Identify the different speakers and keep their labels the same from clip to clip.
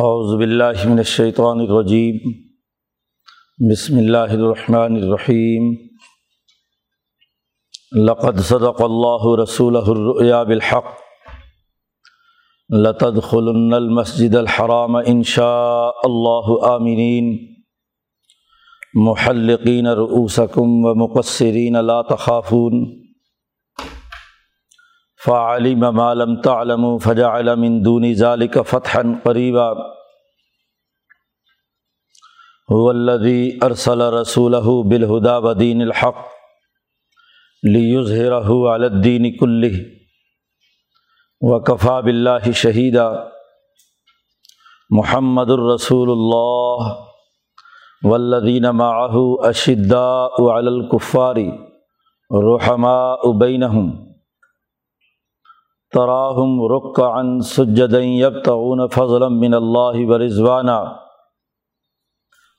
Speaker 1: اعوذ باللہ من الشیطان الرجیم۔ بسم اللہ الرحمن الرحیم۔ لقد صدق اللہ رسول الرؤیا بالحق۔ لتدخلن المسجد الحرام ان شاء اللہ آمنین۔ محلقین رؤوسکم ومقصرین لا تخافون۔ فعلم ما لم تعلموا فجعل من دون ذلك فتحا قریبا هو الذي ارسل رسوله بالهدى ودين الحق ليظهره على الدين كله وكفى بالله شهيدا. محمد الرسول الله والذين معه اشداء على الكفار رحماء تراہم رک عن سجدن یب تعون فضل من اللہ و رضوانہ۔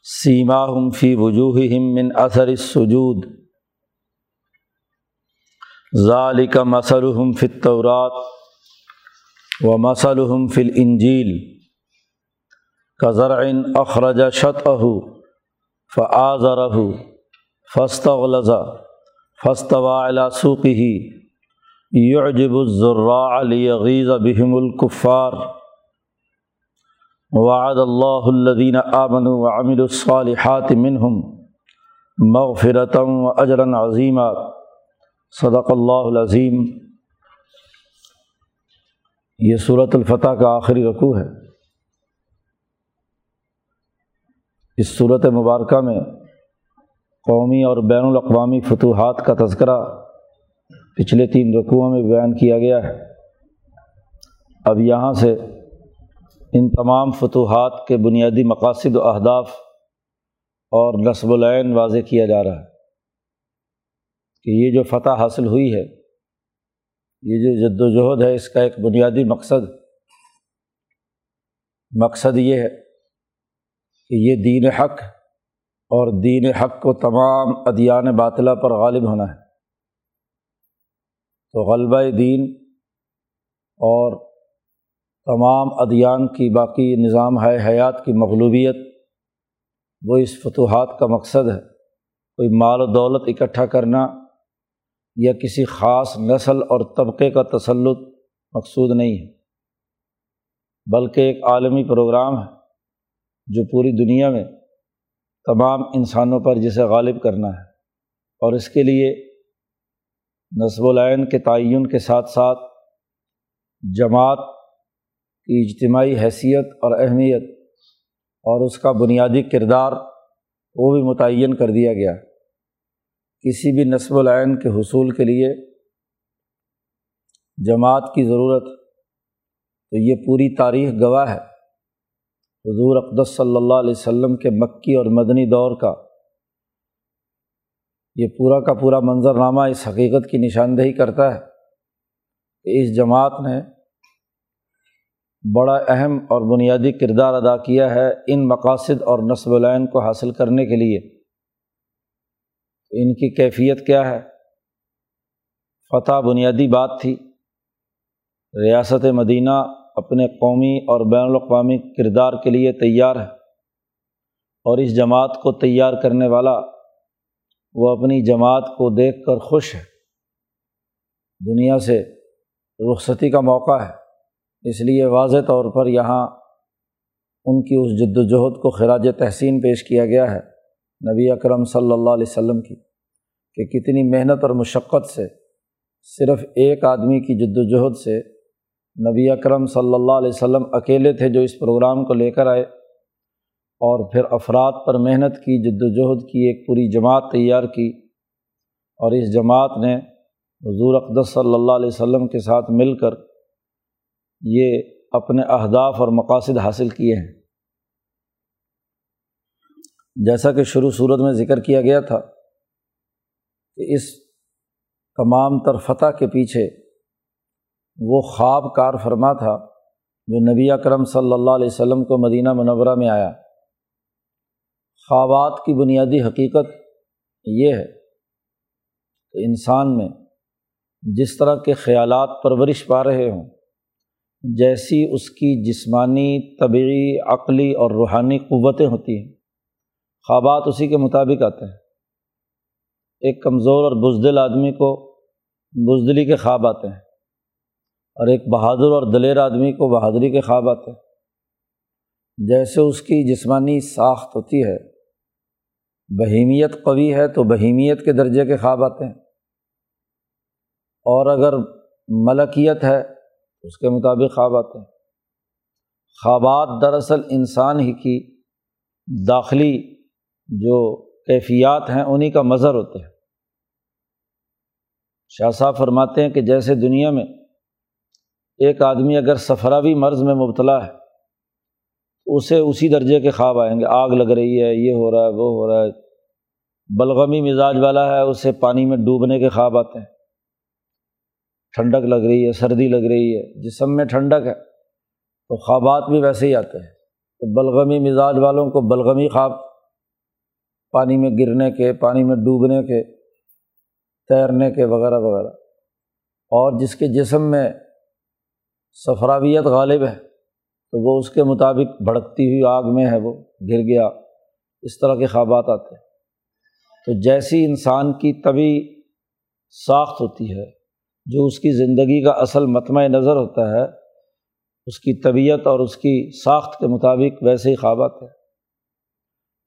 Speaker 1: سیماہم فی وجوہہم من اثر السجود۔ ذالک مثلہم فی التورات و مثلہم فی الانجیل۔ کزرع اخرج شطہ فآزرہ فاستغلظ فاستوى على سوقه۔ یعجب الزراء لیغیظ بهم الکفار. وعد اللہ الذین آمنوا وعملوا الصالحات منہم مغفرتا و اجرا عظیما. صدق اللہ العظیم. یہ صورت الفتح کا آخری رکوع ہے. اس صورت مبارکہ میں قومی اور بین الاقوامی فتوحات کا تذکرہ پچھلے تین رقوعوں میں بیان کیا گیا ہے۔ اب یہاں سے ان تمام فتوحات کے بنیادی مقاصد و اہداف اور نصب العین واضح کیا جا رہا ہے کہ یہ جو فتح حاصل ہوئی ہے، یہ جو جد و جہد ہے، اس کا ایک بنیادی مقصد مقصد یہ ہے کہ یہ دین حق اور دین حق کو تمام ادیان باطلہ پر غالب ہونا ہے۔ تو غلبہ دین اور تمام ادیان کی باقی نظام ہے، حیات کی مغلوبیت، وہ اس فتوحات کا مقصد ہے۔ کوئی مال و دولت اکٹھا کرنا یا کسی خاص نسل اور طبقے کا تسلط مقصود نہیں ہے، بلکہ ایک عالمی پروگرام ہے جو پوری دنیا میں تمام انسانوں پر جسے غالب کرنا ہے۔ اور اس کے لیے نصب العین کے تعین کے ساتھ ساتھ جماعت کی اجتماعی حیثیت اور اہمیت اور اس کا بنیادی کردار وہ بھی متعین کر دیا گیا۔ کسی بھی نصب العین کے حصول کے لیے جماعت کی ضرورت تو یہ پوری تاریخ گواہ ہے۔ حضور اقدس صلی اللہ علیہ وسلم کے مکی اور مدنی دور کا یہ پورا کا پورا منظرنامہ اس حقیقت کی نشاندہی کرتا ہے کہ اس جماعت نے بڑا اہم اور بنیادی کردار ادا کیا ہے ان مقاصد اور نصب العین کو حاصل کرنے کے لیے۔ ان کی کیفیت کیا ہے؟ فتح بنیادی بات تھی۔ ریاست مدینہ اپنے قومی اور بین الاقوامی کردار کے لیے تیار ہے اور اس جماعت کو تیار کرنے والا وہ اپنی جماعت کو دیکھ کر خوش ہے۔ دنیا سے رخصتی کا موقع ہے۔ اس لیے واضح طور پر یہاں ان کی اس جد وجہد کو خراج تحسین پیش کیا گیا ہے نبی اکرم صلی اللہ علیہ وسلم کی کہ کتنی محنت اور مشقت سے صرف ایک آدمی کی جد وجہد سے نبی اکرم صلی اللہ علیہ وسلم اکیلے تھے جو اس پروگرام کو لے کر آئے۔ اور پھر افراد پر محنت کی، جد وجہد کی، ایک پوری جماعت تیار کی۔ اور اس جماعت نے حضور اقدس صلی اللہ علیہ وسلم کے ساتھ مل کر یہ اپنے اہداف اور مقاصد حاصل کیے ہیں۔ جیسا کہ شروع صورت میں ذکر کیا گیا تھا کہ اس تمام تر فتح کے پیچھے وہ خواب کار فرما تھا جو نبی اکرم صلی اللہ علیہ وسلم کو مدینہ منورہ میں آیا۔ خوابات کی بنیادی حقیقت یہ ہے کہ انسان میں جس طرح کے خیالات پرورش پا رہے ہوں، جیسی اس کی جسمانی، طبعی، عقلی اور روحانی قوتیں ہوتی ہیں۔ خوابات اسی کے مطابق آتے ہیں۔ ایک کمزور اور بزدل آدمی کو بزدلی کے خواب آتے ہیں اور ایک بہادر اور دلیر آدمی کو بہادری کے خواب آتے ہیں۔ جیسے اس کی جسمانی ساخت ہوتی ہے بہیمیت قوی ہے تو بہیمیت کے درجے کے خواب آتے ہیں۔ اور اگر ملکیت ہے اس کے مطابق خواب آتے ہیں۔ خوابات دراصل انسان ہی کی داخلی جو کیفیات ہیں انہیں کا مظہر ہوتے ہیں۔ شاہ صاحب فرماتے ہیں کہ جیسے دنیا میں ایک آدمی اگر سفراوی مرض میں مبتلا ہے اسے اسی درجے کے خواب آئیں گے۔ آگ لگ رہی ہے، یہ ہو رہا ہے، وہ ہو رہا ہے۔ بلغمی مزاج والا ہے، اسے پانی میں ڈوبنے کے خواب آتے ہیں۔ ٹھنڈک لگ رہی ہے، سردی لگ رہی ہے، جسم میں ٹھنڈک ہے۔ تو خوابات بھی ویسے ہی آتے ہیں۔ تو بلغمی مزاج والوں کو بلغمی خواب، پانی میں گرنے کے، پانی میں ڈوبنے کے، تیرنے کے، وغیرہ وغیرہ۔ اور جس کے جسم میں سفراویت غالب ہے تو وہ اس کے مطابق بھڑکتی ہوئی آگ میں ہے وہ، گر گیا، اس طرح کے خوابات آتے ہیں۔ تو جیسی انسان کی طبی ساخت ہوتی ہے، جو اس کی زندگی کا اصل متمع نظر ہوتا ہے، اس کی طبیعت اور اس کی ساخت کے مطابق ویسے ہی خوابات ہے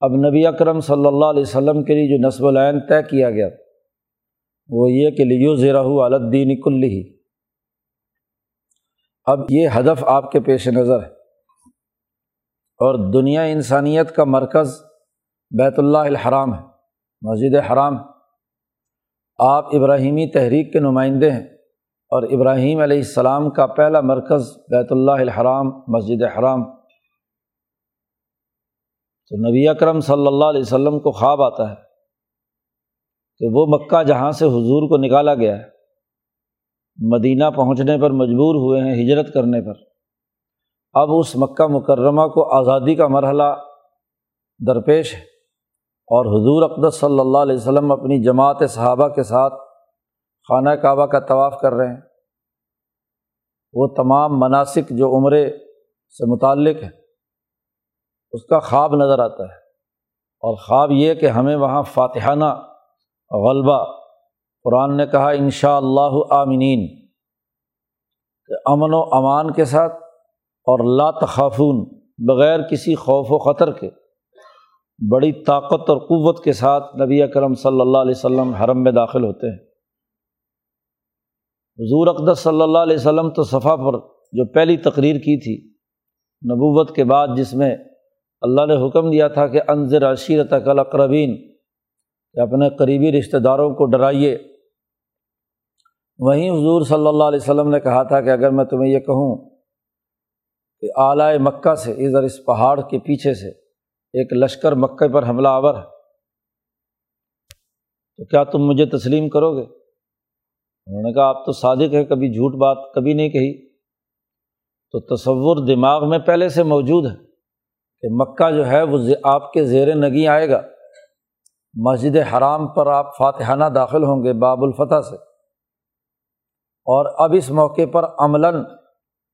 Speaker 1: اب نبی اکرم صلی اللہ علیہ وسلم کے لیے جو نصب العین طے کیا گیا، وہ یہ کہ لیو زیرہ الدین کل ہی اب یہ ہدف آپ کے پیش نظر ہے۔ اور دنیا انسانیت کا مرکز بیت اللہ الحرام ہے، مسجد حرام آپ ابراہیمی تحریک کے نمائندے ہیں اور ابراہیم علیہ السلام کا پہلا مرکز بیت اللہ الحرام، مسجد حرام۔ تو نبی اکرم صلی اللہ علیہ وسلم کو خواب آتا ہے کہ وہ مکہ جہاں سے حضور کو نکالا گیا ہے۔ مدینہ پہنچنے پر مجبور ہوئے ہیں ہجرت کرنے پر۔ اب اس مکہ مکرمہ کو آزادی کا مرحلہ درپیش ہے اور حضور اقدس صلی اللہ علیہ وسلم اپنی جماعت صحابہ کے ساتھ خانہ کعبہ کا طواف کر رہے ہیں۔ وہ تمام مناسب جو عمرے سے متعلق ہے اس کا خواب نظر آتا ہے اور خواب یہ کہ ہمیں وہاں فاتحانہ غلبہ قرآن نے کہا ان شاء اللہ آمنین. کہ امن و امان کے ساتھ اور لا تخافون بغیر کسی خوف و خطر کے بڑی طاقت اور قوت کے ساتھ نبی اکرم صلی اللہ علیہ وسلم حرم میں داخل ہوتے ہیں۔ حضور اقدس صلی اللہ علیہ وسلم تو صفحہ پر جو پہلی تقریر کی تھی نبوت کے بعد، جس میں اللہ نے حکم دیا تھا کہ انضر عشیرت اقربین کہ اپنے قریبی رشتہ داروں کو ڈرائیے۔ وہیں حضور صلی اللہ علیہ وسلم نے کہا تھا کہ اگر میں تمہیں یہ کہوں کہ اعلیٰ مکہ سے، ادھر اس پہاڑ کے پیچھے سے ایک لشکر مکے پر حملہ آور ہے، تو کیا تم مجھے تسلیم کرو گے؟ انہوں نے کہا، آپ تو صادق ہے کبھی جھوٹ بات کبھی نہیں کہی۔ تو تصور دماغ میں پہلے سے موجود ہے کہ مکہ جو ہے، وہ آپ کے زیر نگی آئے گا۔ مسجد حرام پر آپ فاتحانہ داخل ہوں گے باب الفتح سے۔ اور اب اس موقع پر عملاً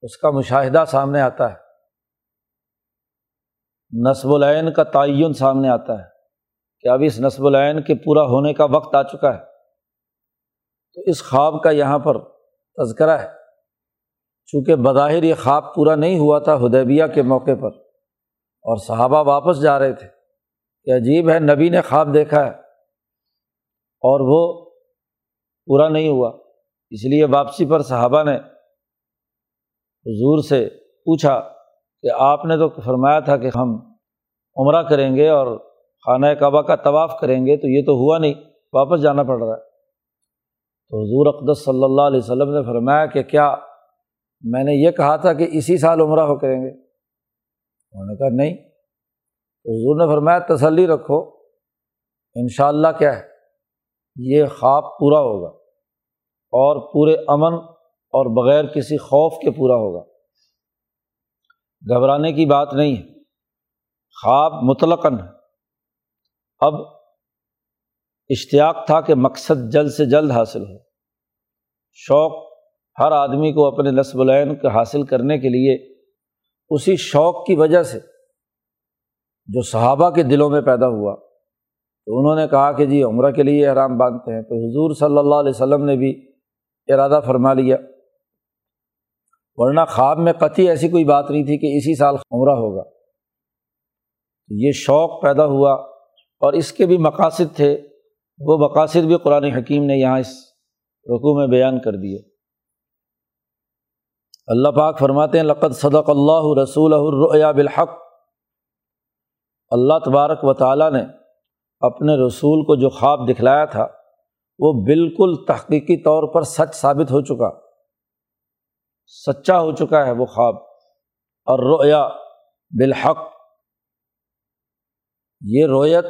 Speaker 1: اس کا مشاہدہ سامنے آتا ہے۔ نصب العین کا تعین سامنے آتا ہے کہ اب اس نصب العین کے پورا ہونے کا وقت آ چکا ہے۔ تو اس خواب کا یہاں پر تذکرہ ہے۔ چونکہ بظاہر یہ خواب پورا نہیں ہوا تھا ہدیبیہ کے موقع پر اور صحابہ واپس جا رہے تھے کہ عجیب ہے، نبی نے خواب دیکھا ہے اور وہ پورا نہیں ہوا۔ اس لیے واپسی پر صحابہ نے حضور سے پوچھا کہ آپ نے تو فرمایا تھا کہ ہم عمرہ کریں گے اور خانہ کعبہ کا طواف کریں گے تو یہ تو ہوا نہیں، واپس جانا پڑ رہا ہے۔ تو حضور اقدس صلی اللہ علیہ وسلم نے فرمایا کہ کیا میں نے یہ کہا تھا کہ اسی سال عمرہ ہو کریں گے؟ انہوں نے کہا نہیں۔ حضور نے فرمایا تسلی رکھو ان شاء اللہ کیا ہے، یہ خواب پورا ہوگا۔ اور پورے امن اور بغیر کسی خوف کے پورا ہوگا۔ گھبرانے کی بات نہیں ہے۔ خواب مطلقاً اب اشتیاق تھا کہ مقصد جلد سے جلد حاصل ہو۔ شوق ہر آدمی کو اپنے نصب العین کو حاصل کرنے کے لیے اسی شوق کی وجہ سے جو صحابہ کے دلوں میں پیدا ہوا۔ تو انہوں نے کہا کہ جی عمرہ کے لیے حرام باندھتے ہیں۔ تو حضور صلی اللہ علیہ وسلم نے بھی ارادہ فرما لیا۔ ورنہ خواب میں قطعی ایسی کوئی بات نہیں تھی کہ اسی سال عمرہ ہوگا۔ یہ شوق پیدا ہوا اور اس کے بھی مقاصد تھے۔ وہ مقاصد بھی قرآن حکیم نے یہاں اس رقوع میں بیان کر دیے۔ اللہ پاک فرماتے ہیں لقت صدق اللہ رسول الریا بالحق۔ اللہ تبارک و تعالیٰ نے اپنے رسول کو جو خواب دکھلایا تھا وہ بالکل تحقیقی طور پر سچ ثابت ہو چکا۔ سچا ہو چکا ہے وہ خواب۔ اور رویا بالحق۔ یہ رویت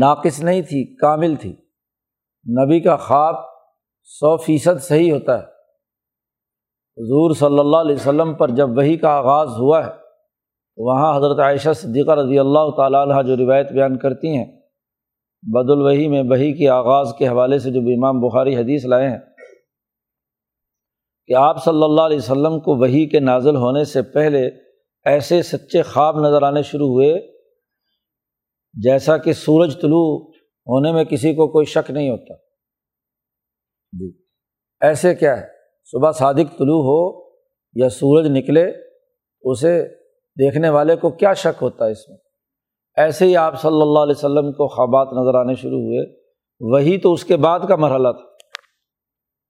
Speaker 1: ناقص نہیں تھی، کامل تھی۔ نبی کا خواب سو فیصد صحیح ہوتا ہے۔ حضور صلی اللہ علیہ وسلم پر جب وہی کا آغاز ہوا ہے، وہاں حضرت عائشہ صدیقہ رضی اللہ تعالیٰ عنہ جو روایت بیان کرتی ہیں بد الوحی میں وہی کے آغاز کے حوالے سے جو امام بخاری حدیث لائے ہیں کہ آپ صلی اللہ علیہ وسلم کو وہی کے نازل ہونے سے پہلے ایسے سچے خواب نظر آنے شروع ہوئے جیسا کہ سورج طلوع ہونے میں کسی کو کوئی شک نہیں ہوتا۔ جی۔ ایسے کیا ہے؟ صبح صادق طلوع ہو یا سورج نکلے، اسے دیکھنے والے کو کیا شک ہوتا ہے اس میں؟ ایسے ہی آپ صلی اللہ علیہ وسلم کو خوابات نظر آنے شروع ہوئے۔ وہی تو اس کے بعد کا مرحلہ تھا۔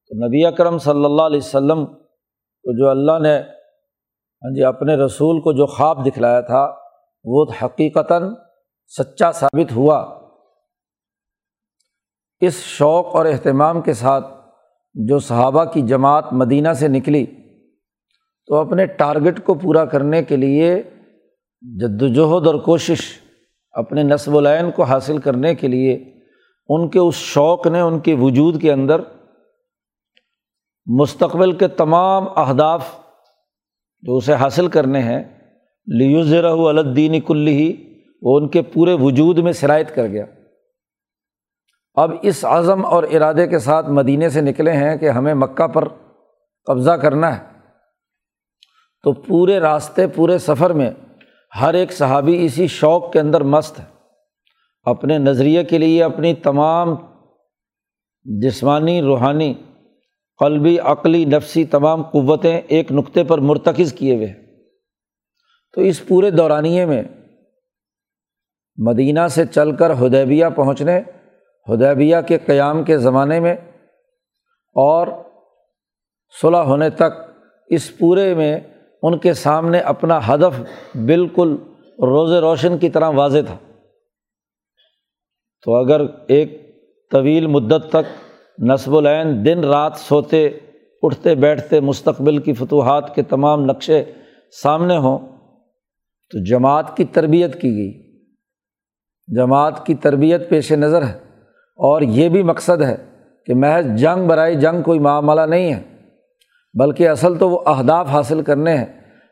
Speaker 1: تو نبی اکرم صلی اللہ علیہ وسلم کو جو اللہ نے ہاں جی اپنے رسول کو جو خواب دکھلایا تھا، وہ حقیقتاً سچا ثابت ہوا۔ اس شوق اور اہتمام کے ساتھ جو صحابہ کی جماعت مدینہ سے نکلی، تو اپنے ٹارگیٹ کو پورا کرنے کے لیے جد وجہد اور کوشش اپنے نصب العین کو حاصل کرنے کے لیے ان کے اس شوق نے ان کے وجود کے اندر مستقبل کے تمام اہداف جو اسے حاصل کرنے ہیں لیوز رہو الدین کلی ہی وہ ان کے پورے وجود میں شرائط کر گیا۔ اب اس عزم اور ارادے کے ساتھ مدینے سے نکلے ہیں کہ ہمیں مکہ پر قبضہ کرنا ہے۔ تو پورے راستے، پورے سفر میں ہر ایک صحابی اسی شوق کے اندر مست ہے۔ اپنے نظریے کے لیے، اپنی تمام جسمانی، روحانی، قلبی، عقلی، نفسی تمام قوتیں ایک نقطے پر مرتکز کیے ہوئے تو اس پورے دورانیے میں مدینہ سے چل کر ہدیبیہ پہنچنے ہدیبیہ کے قیام کے زمانے میں اور صلح ہونے تک اس پورے میں ان کے سامنے اپنا ہدف بالکل روز روشن کی طرح واضح تھا۔ تو اگر ایک طویل مدت تک نصب العین دن رات سوتے، اٹھتے، بیٹھتے مستقبل کی فتوحات کے تمام نقشے سامنے ہوں، تو جماعت کی تربیت کی گئی۔ جماعت کی تربیت پیش نظر ہے۔ اور یہ بھی مقصد ہے کہ محض جنگ برائے جنگ کوئی معاملہ نہیں ہے۔ بلکہ اصل تو وہ اہداف حاصل کرنے ہیں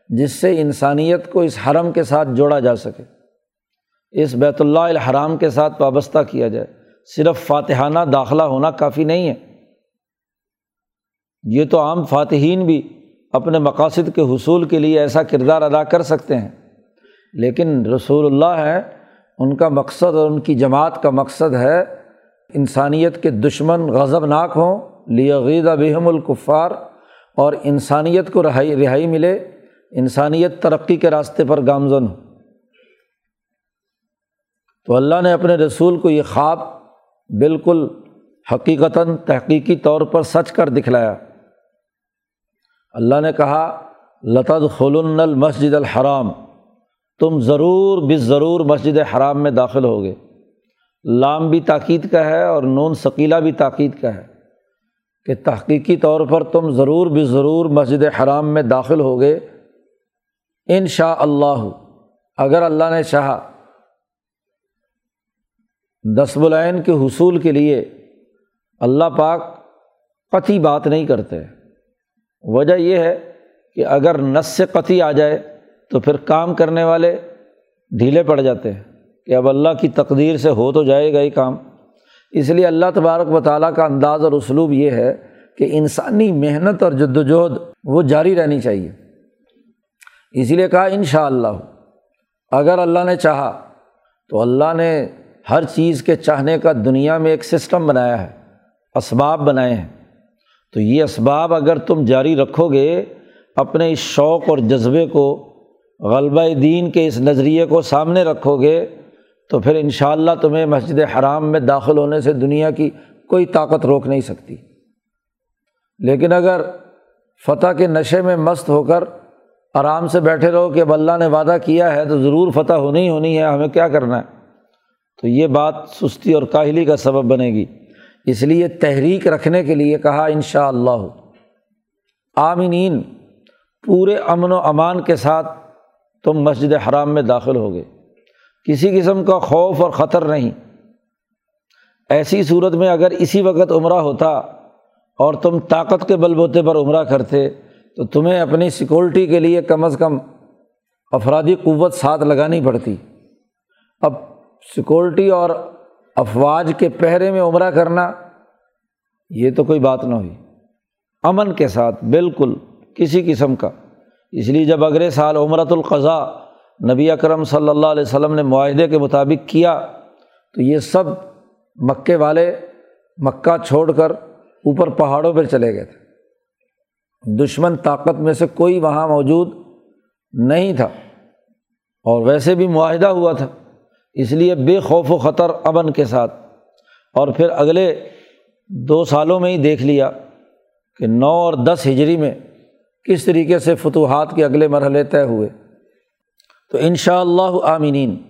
Speaker 1: جس سے انسانیت کو اس حرم کے ساتھ جوڑا جا سکے، اس بیت اللہ الحرام کے ساتھ وابستہ کیا جائے۔ صرف فاتحانہ داخلہ ہونا کافی نہیں ہے۔ یہ تو عام فاتحین بھی اپنے مقاصد کے حصول کے لیے ایسا کردار ادا کر سکتے ہیں۔ لیکن رسول اللہ ہے ان کا مقصد اور ان کی جماعت کا مقصد ہے انسانیت کے دشمن غضب ناک ہوں۔ لیغیدہ بہم الکفار۔ اور انسانیت کو رہائی رہائی ملے، انسانیت ترقی کے راستے پر گامزن ہو۔ تو اللہ نے اپنے رسول کو یہ خواب بالکل حقیقتاً تحقیقی طور پر سچ کر دکھلایا۔ اللہ نے کہا لطد خلن المسجد الحرام۔ تم ضرور بس ضرور مسجد حرام میں داخل ہوگے۔ لام بھی تاکید کا ہے اور نون ثقیلہ بھی تاکید کا ہے۔ کہ تحقیقی طور پر تم ضرور بس ضرور مسجد حرام میں داخل ہوگے۔ ان شاء اللہ اگر اللہ نے چاہا دسب العین کے حصول کے لیے اللہ پاک قطعی بات نہیں کرتے۔ وجہ یہ ہے کہ اگر نس سے قطعی آ جائے تو پھر کام کرنے والے ڈھیلے پڑ جاتے ہیں کہ اب اللہ کی تقدیر سے ہو تو جائے گا ہی کام۔ اس لیے اللہ تبارک و تعالیٰ کا انداز اور اسلوب یہ ہے کہ انسانی محنت اور جد وجہد وہ جاری رہنی چاہیے۔ اسی لیے کہا ان شاء اللہ اگر اللہ نے چاہا تو اللہ نے ہر چیز کے چاہنے کا دنیا میں ایک سسٹم بنایا ہے، اسباب بنائے ہیں۔ تو یہ اسباب اگر تم جاری رکھو گے، اپنے اس شوق اور جذبے کو، غلبہ دین کے اس نظریے کو سامنے رکھو گے تو پھر ان شاء اللہ تمہیں مسجد حرام میں داخل ہونے سے دنیا کی کوئی طاقت روک نہیں سکتی۔ لیکن اگر فتح کے نشے میں مست ہو کر آرام سے بیٹھے رہو کہ اب اللہ نے وعدہ کیا ہے تو ضرور فتح ہونی ہی ہونی ہے، ہمیں کیا کرنا ہے؟ تو یہ بات سستی اور کاہلی کا سبب بنے گی۔ اس لیے تحریک رکھنے کے لیے کہا ان شاء اللہ آمینین، پورے امن و امان کے ساتھ تم مسجد حرام میں داخل ہو گئے کسی قسم کا خوف اور خطر نہیں۔ ایسی صورت میں اگر اسی وقت عمرہ ہوتا اور تم طاقت کے بل بوتے پر عمرہ کرتے، تو تمہیں اپنی سیکورٹی کے لیے کم از کم افرادی قوت ساتھ لگانی پڑتی۔ اب سیکورٹی اور افواج کے پہرے میں عمرہ کرنا، یہ تو کوئی بات نہ ہوئی۔ امن کے ساتھ، بالکل، کسی قسم کا۔ اس لیے جب اگلے سال عمرۃ القضاء نبی اکرم صلی اللہ علیہ وسلم نے معاہدے کے مطابق کیا تو یہ سب مکے والے مکہ چھوڑ کر اوپر پہاڑوں پہ چلے گئے تھے۔ دشمن طاقت میں سے کوئی وہاں موجود نہیں تھا۔ اور ویسے بھی معاہدہ ہوا تھا۔ اس لیے بے خوف و خطر امن کے ساتھ۔ اور پھر اگلے دو سالوں میں ہی دیکھ لیا کہ نو اور دس ہجری میں کس طریقے سے فتوحات کے اگلے مرحلے طے ہوئے۔ تو ان شاء اللہ عامنین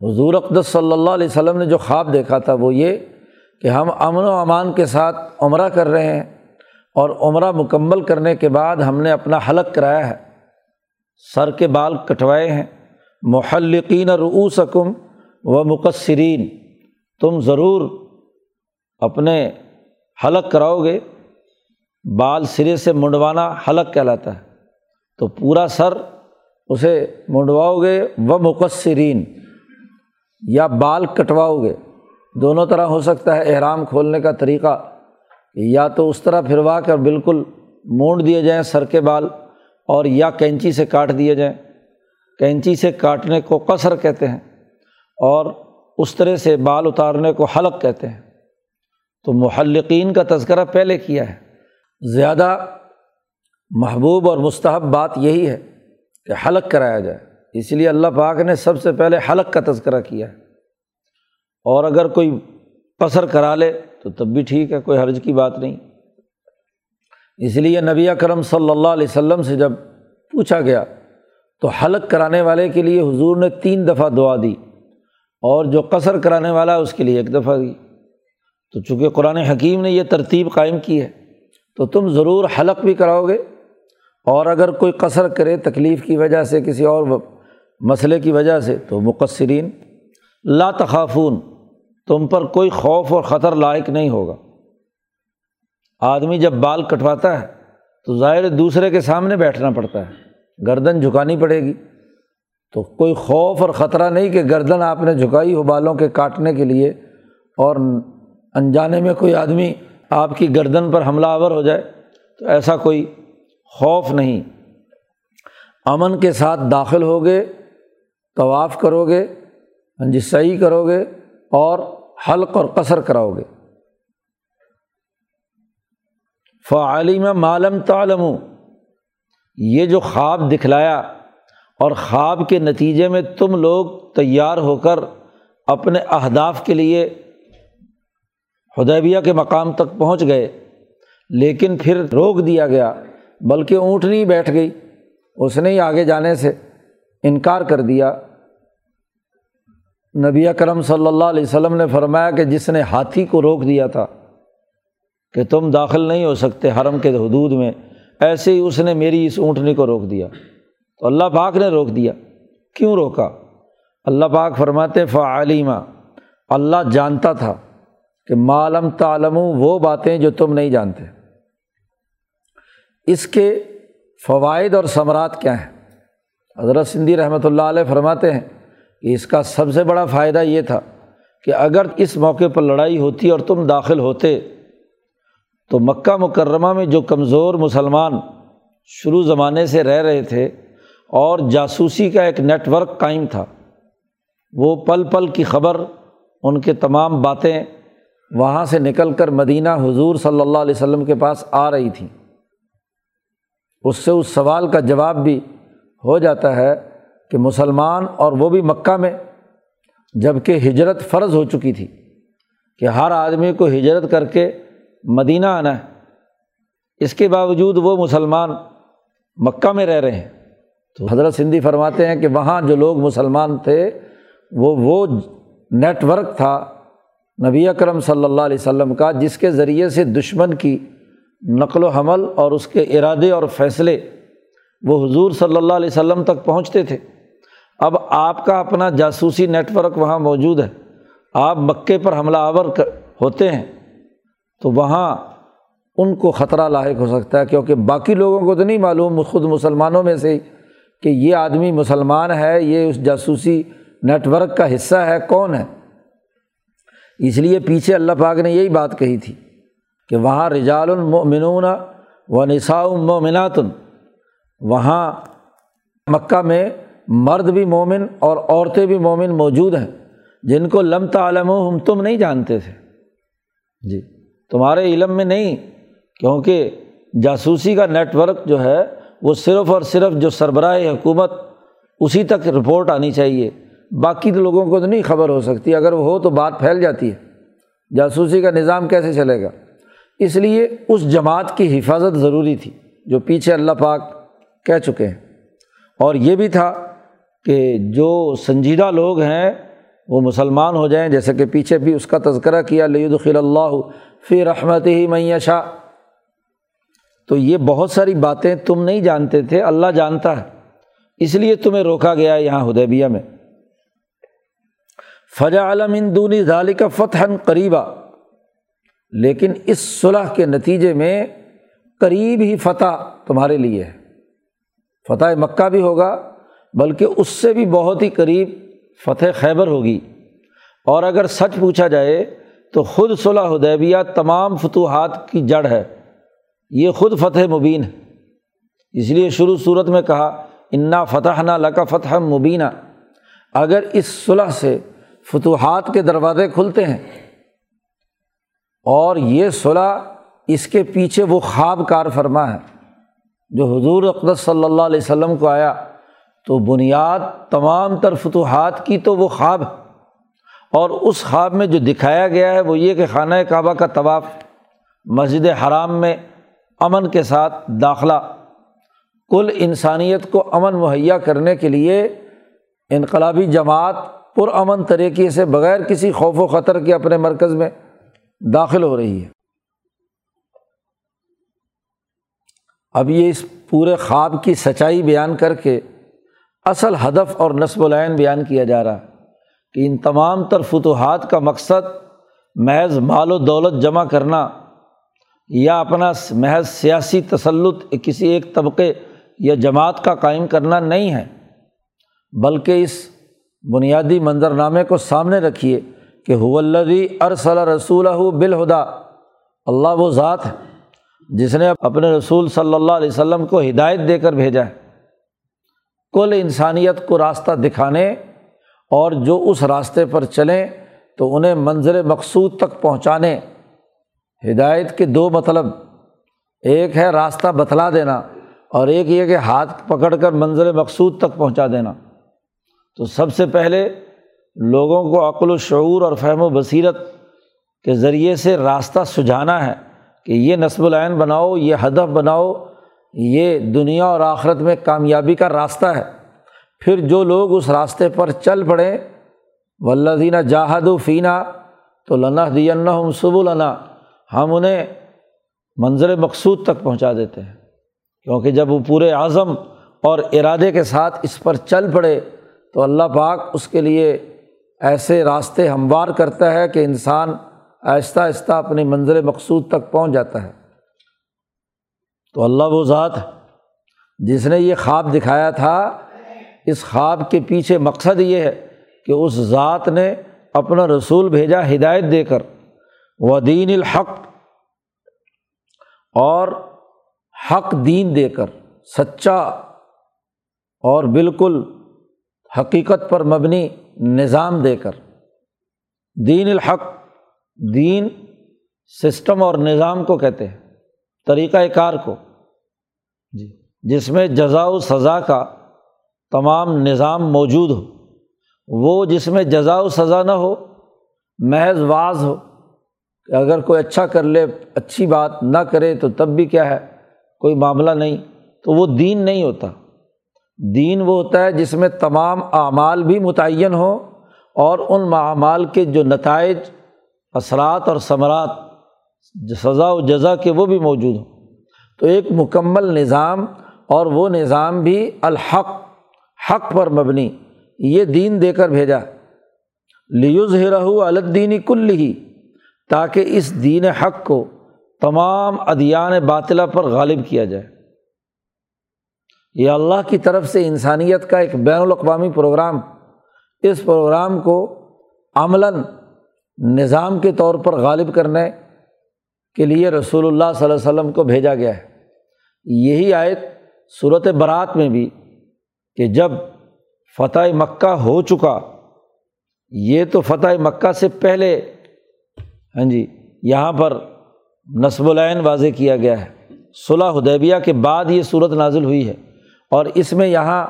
Speaker 1: حضور اقدس صلی اللہ علیہ وسلم نے جو خواب دیکھا تھا وہ یہ کہ ہم امن و امان کے ساتھ عمرہ کر رہے ہیں اور عمرہ مکمل کرنے کے بعد ہم نے اپنا حلق کرایا ہے۔ سر کے بال کٹوائے ہیں۔ محلقین رعوسکم و مقصرین تم ضرور اپنے حلق کراؤ گے۔ بال سرے سے منڈوانا حلق کہلاتا ہے۔ تو پورا سر اسے منڈواؤ گے و مقصرین، یا بال کٹواؤ گے۔ دونوں طرح ہو سکتا ہے احرام کھولنے کا طریقہ یا تو اس طرح پھروا کر بالکل مونڈ دیے جائیں سر کے بال، اور یا کینچی سے کاٹ دیے جائیں۔ کینچی سے کاٹنے کو قصر کہتے ہیں، اور اس طرح سے بال اتارنے کو حلق کہتے ہیں۔ تو محلقین کا تذکرہ پہلے کیا ہے۔ زیادہ محبوب اور مستحب بات یہی ہے۔ کہ حلق کرایا جائے۔ اس لیے اللہ پاک نے سب سے پہلے حلق کا تذکرہ کیا۔ ہے اور اگر کوئی قصر کرا لے تو تب بھی ٹھیک ہے، کوئی حرج کی بات نہیں۔ اس لیے نبی کرم صلی اللہ علیہ وسلم سے جب پوچھا گیا تو حلق کرانے والے کے لیے حضور نے تین دفعہ دعا دی اور جو قصر کرانے والا ہے اس کے لیے ایک دفعہ دی۔ تو چونکہ قرآن حکیم نے یہ ترتیب قائم کی ہے تو تم ضرور حلق بھی کراؤ گے۔ اور اگر کوئی قصر کرے تکلیف کی وجہ سے، کسی اور مسئلے کی وجہ سے، تو مقصرین، لا تخافون، تم پر کوئی خوف اور خطر لائق نہیں ہوگا۔ آدمی جب بال کٹواتا ہے، تو ظاہر دوسرے کے سامنے بیٹھنا پڑتا ہے۔ گردن جھکانی پڑے گی۔ تو کوئی خوف اور خطرہ نہیں کہ گردن آپ نے جھکائی ہو بالوں کے کاٹنے کے لیے اور انجانے میں کوئی آدمی آپ کی گردن پر حملہ آور ہو جائے۔ تو ایسا کوئی خوف نہیں۔ امن کے ساتھ داخل ہوگے، طواف کرو گے جی صحیح کرو گے اور حلق اور قصر کراؤ گے فعالم معلوم تعلم یہ جو خواب دکھلایا اور خواب کے نتیجے میں تم لوگ تیار ہو کر اپنے اہداف کے لیے ہدیبیہ کے مقام تک پہنچ گئے، لیکن پھر روک دیا گیا۔ بلکہ اونٹنی بیٹھ گئی۔ اس نے ہی آگے جانے سے انکار کر دیا۔ نبی کرم صلی اللہ علیہ وسلم نے فرمایا کہ جس نے ہاتھی کو روک دیا تھا کہ تم داخل نہیں ہو سکتے حرم کے حدود میں، ایسے ہی اس نے میری اس اونٹنی کو روک دیا۔ تو اللہ پاک نے روک دیا۔ کیوں روکا؟ اللہ پاک فرماتے فعلیمہ اللہ جانتا تھا کہ معلوم تعلم وہ باتیں جو تم نہیں جانتے۔ اس کے فوائد اور ثمرات کیا ہیں؟ حضرت سندھی رحمۃ اللہ علیہ فرماتے ہیں کہ اس کا سب سے بڑا فائدہ یہ تھا کہ اگر اس موقع پر لڑائی ہوتی اور تم داخل ہوتے، تو مکہ مکرمہ میں جو کمزور مسلمان شروع زمانے سے رہ رہے تھے اور جاسوسی کا ایک نیٹ ورک قائم تھا، وہ پل پل کی خبر، ان کے تمام باتیں وہاں سے نکل کر مدینہ حضور صلی اللہ علیہ وسلم کے پاس آ رہی تھیں۔ اس سے اس سوال کا جواب بھی ہو جاتا ہے کہ مسلمان اور وہ بھی مکہ میں جبکہ ہجرت فرض ہو چکی تھی کہ ہر آدمی کو ہجرت کر کے مدینہ آنا ہے۔ اس کے باوجود وہ مسلمان مکہ میں رہ رہے ہیں۔ تو حضرت سندھی فرماتے ہیں کہ وہاں جو لوگ مسلمان تھے، وہ وہ نیٹ ورک تھا نبی اکرم صلی اللہ علیہ وسلم کا، جس کے ذریعے سے دشمن کی نقل و حمل اور اس کے ارادے اور فیصلے وہ حضور صلی اللہ علیہ وسلم تک پہنچتے تھے۔ اب آپ کا اپنا جاسوسی نیٹ ورک وہاں موجود ہے۔ آپ مکے پر حملہ آور ہوتے ہیں تو وہاں ان کو خطرہ لاحق ہو سکتا ہے کیونکہ باقی لوگوں کو تو نہیں معلوم، خود مسلمانوں میں سے کہ یہ آدمی مسلمان ہے، یہ اس جاسوسی نیٹ ورک کا حصہ ہے، کون ہے؟ اس لیے پیچھے اللہ پاک نے یہی بات کہی تھی۔ کہ وہاں رجال المؤمنون و نساء المؤمنات وہاں مکہ میں مرد بھی مومن اور عورتیں بھی مومن موجود ہیں، جن کو لم تعلم ہم تم نہیں جانتے تھے۔ جی تمہارے علم میں نہیں، کیونکہ جاسوسی کا نیٹ ورک جو ہے، وہ صرف اور صرف جو سربراہ حکومت، اسی تک رپورٹ آنی چاہیے۔ باقی تو لوگوں کو تو نہیں خبر ہو سکتی، اگر وہ ہو تو بات پھیل جاتی ہے۔ جاسوسی کا نظام کیسے چلے گا؟ اس لیے اس جماعت کی حفاظت ضروری تھی، جو پیچھے اللہ پاک کہہ چکے ہیں۔ اور یہ بھی تھا کہ جو سنجیدہ لوگ ہیں، وہ مسلمان ہو جائیں، جیسے کہ پیچھے بھی اس کا تذکرہ کیا لید اللہ فی رحمت ہی معیشہ تو یہ بہت ساری باتیں تم نہیں جانتے تھے، اللہ جانتا ہے۔ اس لیے تمہیں روکا گیا یہاں ہدیبیہ میں۔ فجا عالم دونی ظال کا فتح قریبا۔ لیکن اس صلح کے نتیجے میں قریب ہی فتح تمہارے لیے ہے۔ فتح مکہ بھی ہوگا، بلکہ اس سے بھی بہت ہی قریب فتح خیبر ہوگی۔ اور اگر سچ پوچھا جائے تو خود صلح حدیبیہ تمام فتوحات کی جڑ ہے۔ یہ خود فتح مبین ہے۔ اس لیے شروع صورت میں کہا، انا فتح نہ لکا فتح مبینہ اگر اس صلح سے فتوحات کے دروازے کھلتے ہیں اور یہ صلح اس کے پیچھے وہ خواب کار فرما ہے۔ جو حضور اقدس صلی اللہ علیہ وسلم کو آیا، تو بنیاد تمام تر فتوحات کی تو وہ خواب ہے۔ اور اس خواب میں جو دکھایا گیا ہے، وہ یہ کہ خانہ کعبہ کا طواف مسجد حرام میں امن کے ساتھ داخلہ۔ کل انسانیت کو امن مہیا کرنے کے لیے انقلابی جماعت پرامن طریقے سے بغیر کسی خوف و خطر کے اپنے مرکز میں داخل ہو رہی ہے۔ اب یہ اس پورے خواب کی سچائی بیان کر کے اصل ہدف اور نصب العین بیان کیا جا رہا ہے کہ ان تمام تر فتوحات کا مقصد محض مال و دولت جمع کرنا یا اپنا محض سیاسی تسلط کسی ایک طبقے یا جماعت کا قائم کرنا نہیں ہے، بلکہ اس بنیادی منظرنامے کو سامنے رکھیے۔ کہ حلدی ارسل رسول بالہدا، اللہ وہ ذات ہے جس نے اپنے رسول صلی اللہ علیہ وسلم کو ہدایت دے کر بھیجا ہے۔ کل انسانیت کو راستہ دکھانے اور جو اس راستے پر چلیں تو انہیں منظر مقصود تک پہنچانے۔ ہدایت کے دو مطلب ایک ہے راستہ بتلا دینا اور ایک یہ کہ ہاتھ پکڑ کر منظر مقصود تک پہنچا دینا۔ تو سب سے پہلے لوگوں کو عقل و شعور اور فہم و بصیرت کے ذریعے سے راستہ سجھانا ہے کہ یہ نصب العین بناؤ، یہ ہدف بناؤ، یہ دنیا اور آخرت میں کامیابی کا راستہ ہے۔ پھر جو لوگ اس راستے پر چل پڑیں ولدینہ جاہد و فینہ تو لنا دین سب النا ہم انہیں منظر مقصود تک پہنچا دیتے ہیں۔ کیونکہ جب وہ پورے اعظم اور ارادے کے ساتھ اس پر چل پڑے، تو اللہ پاک اس کے لیے ایسے راستے ہموار کرتا ہے کہ انسان آہستہ آہستہ اپنی منظر مقصود تک پہنچ جاتا ہے۔ تو اللہ وہ ذات جس نے یہ خواب دکھایا تھا، اس خواب کے پیچھے مقصد یہ ہے کہ اس ذات نے اپنا رسول بھیجا ہدایت دے کر، وہ دین الحق اور حق دین دے کر، سچا اور بالکل حقیقت پر مبنی نظام دے کر۔ دین الحق، دین سسٹم اور نظام کو کہتے ہیں طریقۂ کار کو۔ جی جس میں جزا و سزا کا تمام نظام موجود ہو۔ وہ جس میں جزا و سزا نہ ہو، محض واز ہو۔ کہ اگر کوئی اچھا کر لے، اچھی بات نہ کرے تو تب بھی کیا ہے؟ کوئی معاملہ نہیں۔ تو وہ دین نہیں ہوتا۔ دین وہ ہوتا ہے جس میں تمام اعمال بھی متعین ہوں اور ان اعمال کے جو نتائج، اثرات اور ثمرات، سزا و جزا کے وہ بھی موجود ہوں۔ تو ایک مکمل نظام اور وہ نظام بھی الحق، حق پر مبنی، یہ دین دے کر بھیجا۔ لیوز رہو الدینی کل ہی تاکہ اس دین حق کو تمام ادیان باطلہ پر غالب کیا جائے۔ یہ اللہ کی طرف سے انسانیت کا ایک بین الاقوامی پروگرام، اس پروگرام کو عملاً نظام کے طور پر غالب کرنے کے لیے رسول اللہ صلی اللہ علیہ وسلم کو بھیجا گیا ہے۔ یہی آیت صورت برات میں بھی کہ جب فتح مکہ ہو چکا، یہ تو فتح مکہ سے پہلے ہاں جی یہاں پر نصب العین واضح کیا گیا ہے۔ صلاح حدیبیہ کے بعد یہ صورت نازل ہوئی ہے۔ اور اس میں یہاں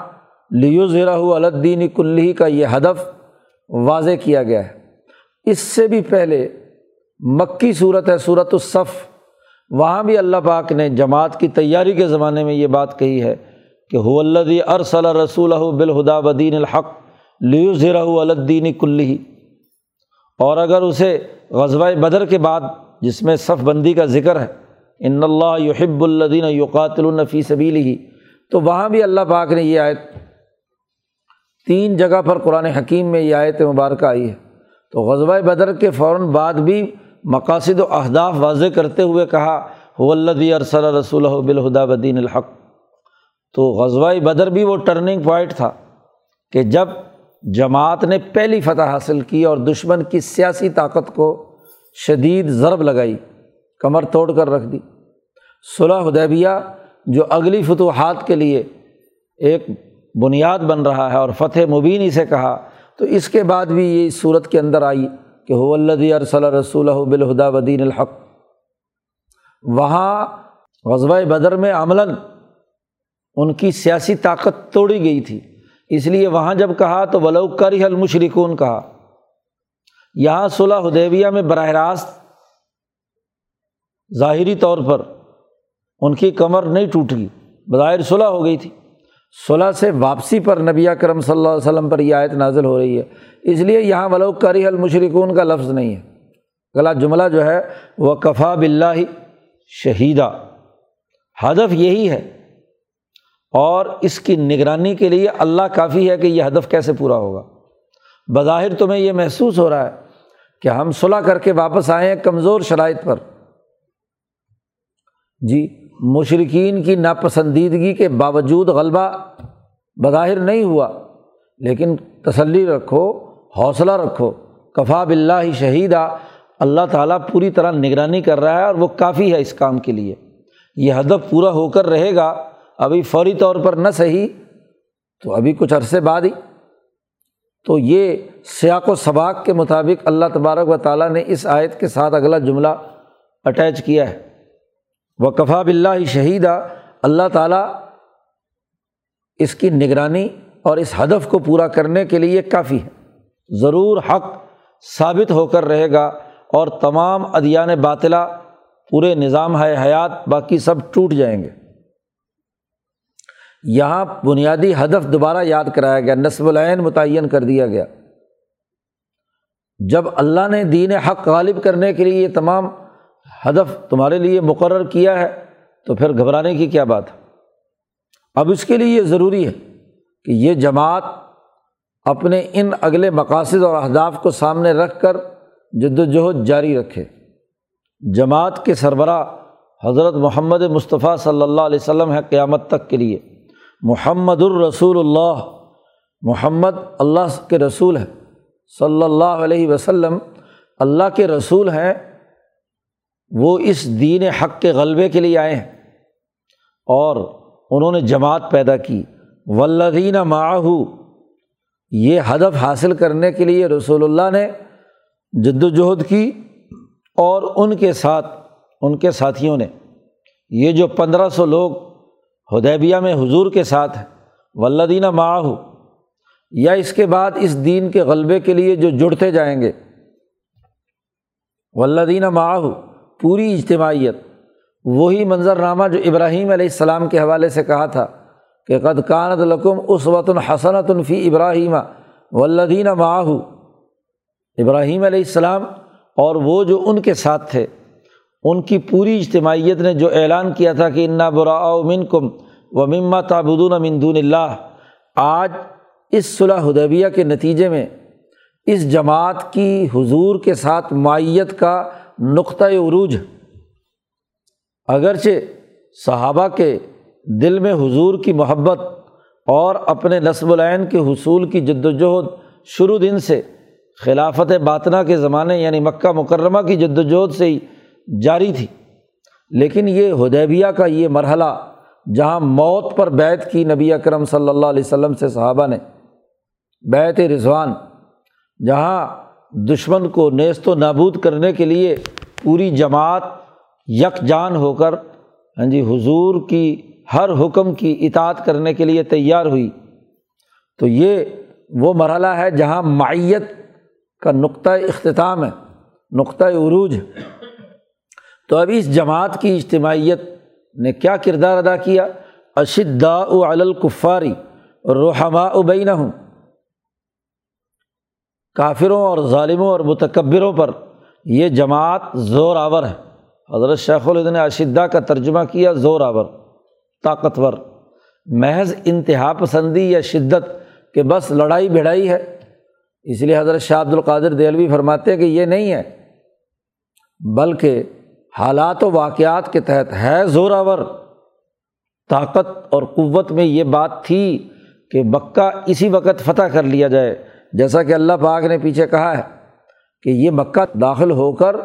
Speaker 1: لیو ذرا الدین کلی کا یہ ہدف واضح کیا گیا ہے۔ اس سے بھی پہلے مکی صورت ہے، صورت الصف۔ وہاں بھی اللہ پاک نے جماعت کی تیاری کے زمانے میں یہ بات کہی ہے کہ ہو الدی ارسل رسول بالہدا بدین الحق لیو ذرا الدین کلی۔ اور اگر اسے غزبۂ بدر کے بعد، جس میں صف بندی کا ذکر ہے، ان اللہ یحب الدین یقاتل النفی سبیل ہی تو وہاں بھی اللہ پاک نے یہ آیت تین جگہ پر قرآن حکیم میں یہ آیت مبارکہ آئی ہے۔ تو غزبۂ بدر کے فوراً بعد بھی مقاصد و اہداف واضح کرتے ہوئے کہا ولدی ارسل رسول بالہدا بدین الحق. تو غزوہ بدر بھی وہ ٹرننگ پوائنٹ تھا کہ جب جماعت نے پہلی فتح حاصل کی اور دشمن کی سیاسی طاقت کو شدید ضرب لگائی، کمر توڑ کر رکھ دی۔ صلح حدیبیہ جو اگلی فتوحات کے لیے ایک بنیاد بن رہا ہے اور فتح مبین اسے کہا، تو اس کے بعد بھی یہ صورت کے اندر آئی کہ ہودی ارسل رسول بالہدا ودین الحق۔ وہاں غزبۂ بدر میں عملاً ان کی سیاسی طاقت توڑی گئی تھی۔ اس لیے وہاں جب کہا تو ولو کری المشرکون کہا۔ یہاں صلح حدیبیہ میں براہ راست ظاہری طور پر ان کی کمر نہیں ٹوٹ گئی بظاہر صلح ہو گئی تھی۔ صلح سے واپسی پر نبی کرم صلی اللہ علیہ وسلم پر یہ آیت نازل ہو رہی ہے۔ اس لیے یہاں ولو کری المشرکون کا لفظ نہیں ہے۔ غلط جملہ جو ہے وہ کفا بلّہ شہیدہ ہدف یہی ہے۔ اور اس کی نگرانی کے لیے اللہ کافی ہے کہ یہ ہدف کیسے پورا ہوگا۔ بظاہر تمہیں یہ محسوس ہو رہا ہے کہ ہم صلاح کر کے واپس آئے ہیں کمزور شرائط پر۔ جی۔ مشرقین کی ناپسندیدگی کے باوجود غلبہ بظاہر نہیں ہوا، لیکن تسلی رکھو، حوصلہ رکھو، کفا بلّہ ہی شہیدہ اللہ تعالیٰ پوری طرح نگرانی کر رہا ہے اور وہ کافی ہے اس کام کے لیے۔ یہ ہدف پورا ہو کر رہے گا، ابھی فوری طور پر نہ صحیح، تو ابھی کچھ عرصے بعد ہی۔ تو یہ سیاق و سباق کے مطابق اللہ تبارک و تعالیٰ نے اس آیت کے ساتھ اگلا جملہ اٹیچ کیا ہے۔ وہ کفا بلّہ شہیدہ اللہ تعالیٰ اس کی نگرانی اور اس ہدف کو پورا کرنے کے لیے کافی ہے۔ ضرور حق ثابت ہو کر رہے گا اور تمام ادیان باطلا پورے نظام ہے حیات، باقی سب ٹوٹ جائیں گے۔ یہاں بنیادی ہدف دوبارہ یاد کرایا گیا، نصب العین متعین کر دیا گیا۔ جب اللہ نے دین حق غالب کرنے کے لیے یہ تمام ہدف تمہارے لیے مقرر کیا ہے، تو پھر گھبرانے کی کیا بات ہے؟ اب اس کے لیے یہ ضروری ہے کہ یہ جماعت اپنے ان اگلے مقاصد اور اہداف کو سامنے رکھ کر جد وجہد جاری رکھے۔ جماعت کے سربراہ حضرت محمد مصطفیٰ صلی اللہ علیہ وسلم ہے قیامت تک کے لیے۔ محمد الرسول اللہ، محمد اللہ کے رسول ہے صلی اللہ علیہ وسلم اللہ کے رسول ہیں وہ اس دین حق کے غلبے کے لیے آئے ہیں۔ اور انہوں نے جماعت پیدا کی۔ ولدین معاہو یہ ہدف حاصل کرنے کے لیے رسول اللہ نے جد وجہد کی اور ان کے ساتھ، ان کے ساتھیوں نے۔ یہ جو پندرہ سو لوگ ہدیبیہ میں حضور کے ساتھ ہیں ولدینہ معاہو یا اس کے بعد اس دین کے غلبے کے لیے جو جڑتے جائیں گے۔ ولدینہ معاہو پوری اجتماعیت، وہی منظر نامہ جو ابراہیم علیہ السلام کے حوالے سے کہا تھا کہ قد کانت لکم اس وطن حسنت الفی ابراہیمہ ولدینہ معاہو ابراہیم علیہ السلام اور وہ جو ان کے ساتھ تھے، ان کی پوری اجتماعیت نے جو اعلان کیا تھا کہ انا برا من کم و مما تابدون مندون اللہ، آج اس صلح حدیبیہ کے نتیجے میں اس جماعت کی حضور کے ساتھ معیت کا نقطۂ عروج۔ اگرچہ صحابہ کے دل میں حضور کی محبت اور اپنے نصب العین کے حصول کی جد وجہد شروع دن سے خلافت باطنا کے زمانے یعنی مکہ مکرمہ کی جد وجہد سے ہی جاری تھی، لیکن یہ ہدیبیہ کا یہ مرحلہ جہاں موت پر بیت کی نبی اکرم صلی اللہ علیہ وسلم سے صحابہ نے بیت رضوان، جہاں دشمن کو نیست و نابود کرنے کے لیے پوری جماعت یکجان ہو کر ہاں جی حضور کی ہر حکم کی اطاعت کرنے کے لیے تیار ہوئی۔ تو یہ وہ مرحلہ ہے جہاں معیت کا نقطۂ اختتام ہے نقطۂ عروج تو اب اس جماعت کی اجتماعیت نے کیا کردار ادا کیا؟ اشدا الکفاری رحما ابین ہوں کافروں اور ظالموں اور متکبروں پر یہ جماعت زور آور ہے۔ حضرت شیخ الدین اشدا کا ترجمہ کیا زور آور، طاقتور، محض انتہا پسندی یا شدت کہ بس لڑائی بھڑائی ہے۔ اس لیے حضرت شاہ عبد القادر دہلوی فرماتے ہیں کہ یہ نہیں ہے، بلکہ حالات و واقعات کے تحت ہے زوراور طاقت اور قوت میں یہ بات تھی کہ مکہ اسی وقت فتح کر لیا جائے۔ جیسا کہ اللہ پاک نے پیچھے کہا ہے کہ یہ مکہ داخل ہو کر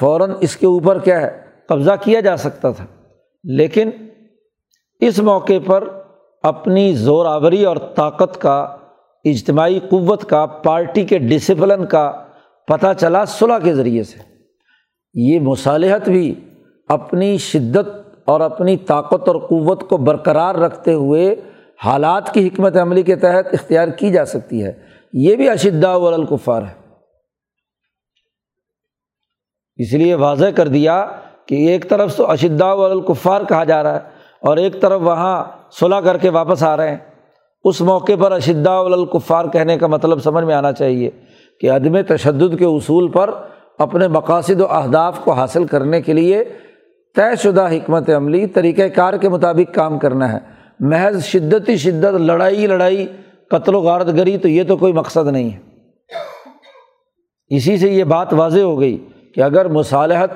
Speaker 1: فوراً اس کے اوپر کیا ہے، قبضہ کیا جا سکتا تھا۔ لیکن اس موقع پر اپنی زور آوری اور طاقت کا، اجتماعی قوت کا، پارٹی کے ڈسپلن کا پتہ چلا صلاح کے ذریعے سے۔ یہ مصالحت بھی اپنی شدت اور اپنی طاقت اور قوت کو برقرار رکھتے ہوئے حالات کی حکمت عملی کے تحت اختیار کی جا سکتی ہے۔ یہ بھی اشدا الکفار ہے۔ اس لیے واضح کر دیا کہ ایک طرف تو اشدا الکفار کہا جا رہا ہے اور ایک طرف وہاں صلاح کر کے واپس آ رہے ہیں۔ اس موقع پر اشدا الکفار کہنے کا مطلب سمجھ میں آنا چاہیے کہ عدم تشدد کے اصول پر اپنے مقاصد و اہداف کو حاصل کرنے کے لیے طے شدہ حکمت عملی طریقۂ کار کے مطابق کام کرنا ہے۔ محض شدتی شدت، لڑائی لڑائی قتل و غارت گری تو یہ تو کوئی مقصد نہیں ہے۔ اسی سے یہ بات واضح ہو گئی کہ اگر مصالحت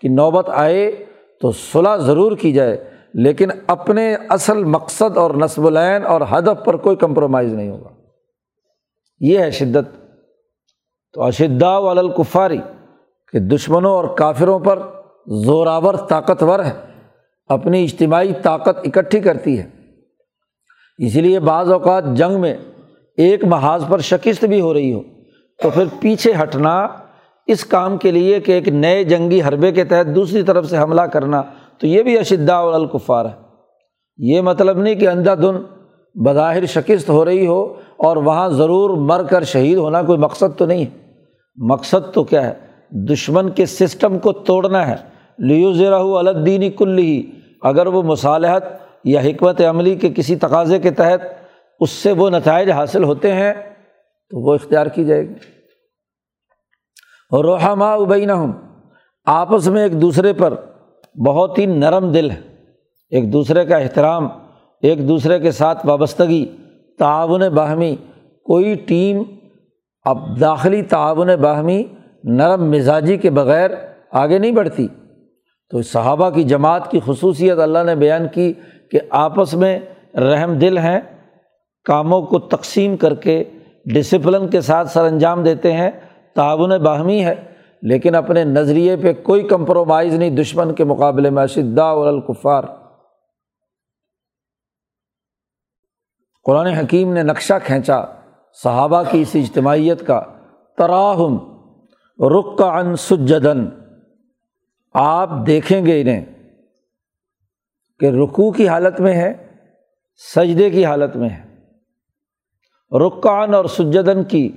Speaker 1: کی نوبت آئے تو صلاح ضرور کی جائے، لیکن اپنے اصل مقصد اور نصب العین اور ہدف پر کوئی کمپرومائز نہیں ہوگا۔ یہ ہے شدت۔ تو اشدا والکفاری کہ دشمنوں اور کافروں پر زوراور طاقتور ہے، اپنی اجتماعی طاقت اکٹھی کرتی ہے۔ اسی لیے بعض اوقات جنگ میں ایک محاذ پر شکست بھی ہو رہی ہو، تو پھر پیچھے ہٹنا اس کام کے لیے کہ ایک نئے جنگی حربے کے تحت دوسری طرف سے حملہ کرنا، تو یہ بھی اشدا الکفار ہے۔ یہ مطلب نہیں کہ اندھا دھن بظاہر شکست ہو رہی ہو اور وہاں ضرور مر کر شہید ہونا کوئی مقصد تو نہیں ہے۔ مقصد تو کیا ہے؟ دشمن کے سسٹم کو توڑنا ہے۔ لیو زیرہ الدینی کل ہی اگر وہ مصالحت یا حکمت عملی کے کسی تقاضے کے تحت اس سے وہ نتائج حاصل ہوتے ہیں، تو وہ اختیار کی جائے گی۔ اور روحما ابئی ہوں آپس میں ایک دوسرے پر بہت ہی نرم دل ہے۔ ایک دوسرے کا احترام، ایک دوسرے کے ساتھ وابستگی، تعاون باہمی، کوئی ٹیم اب داخلی تعاون باہمی، نرم مزاجی کے بغیر آگے نہیں بڑھتی۔ تو صحابہ کی جماعت کی خصوصیت اللہ نے بیان کی کہ آپس میں رحم دل ہیں، کاموں کو تقسیم کر کے ڈسپلن کے ساتھ سر انجام دیتے ہیں، تعاون باہمی ہے، لیکن اپنے نظریے پہ کوئی کمپرومائز نہیں دشمن کے مقابلے میں اشدا الکفار۔ قرآن حکیم نے نقشہ کھینچا صحابہ کی اس اجتماعیت کا، تراہم رخ کا ان سجدن آپ دیکھیں گے انہیں۔ کہ رکوع کی حالت میں ہے، سجدے کی حالت میں ہے۔ رکان اور سجدن کی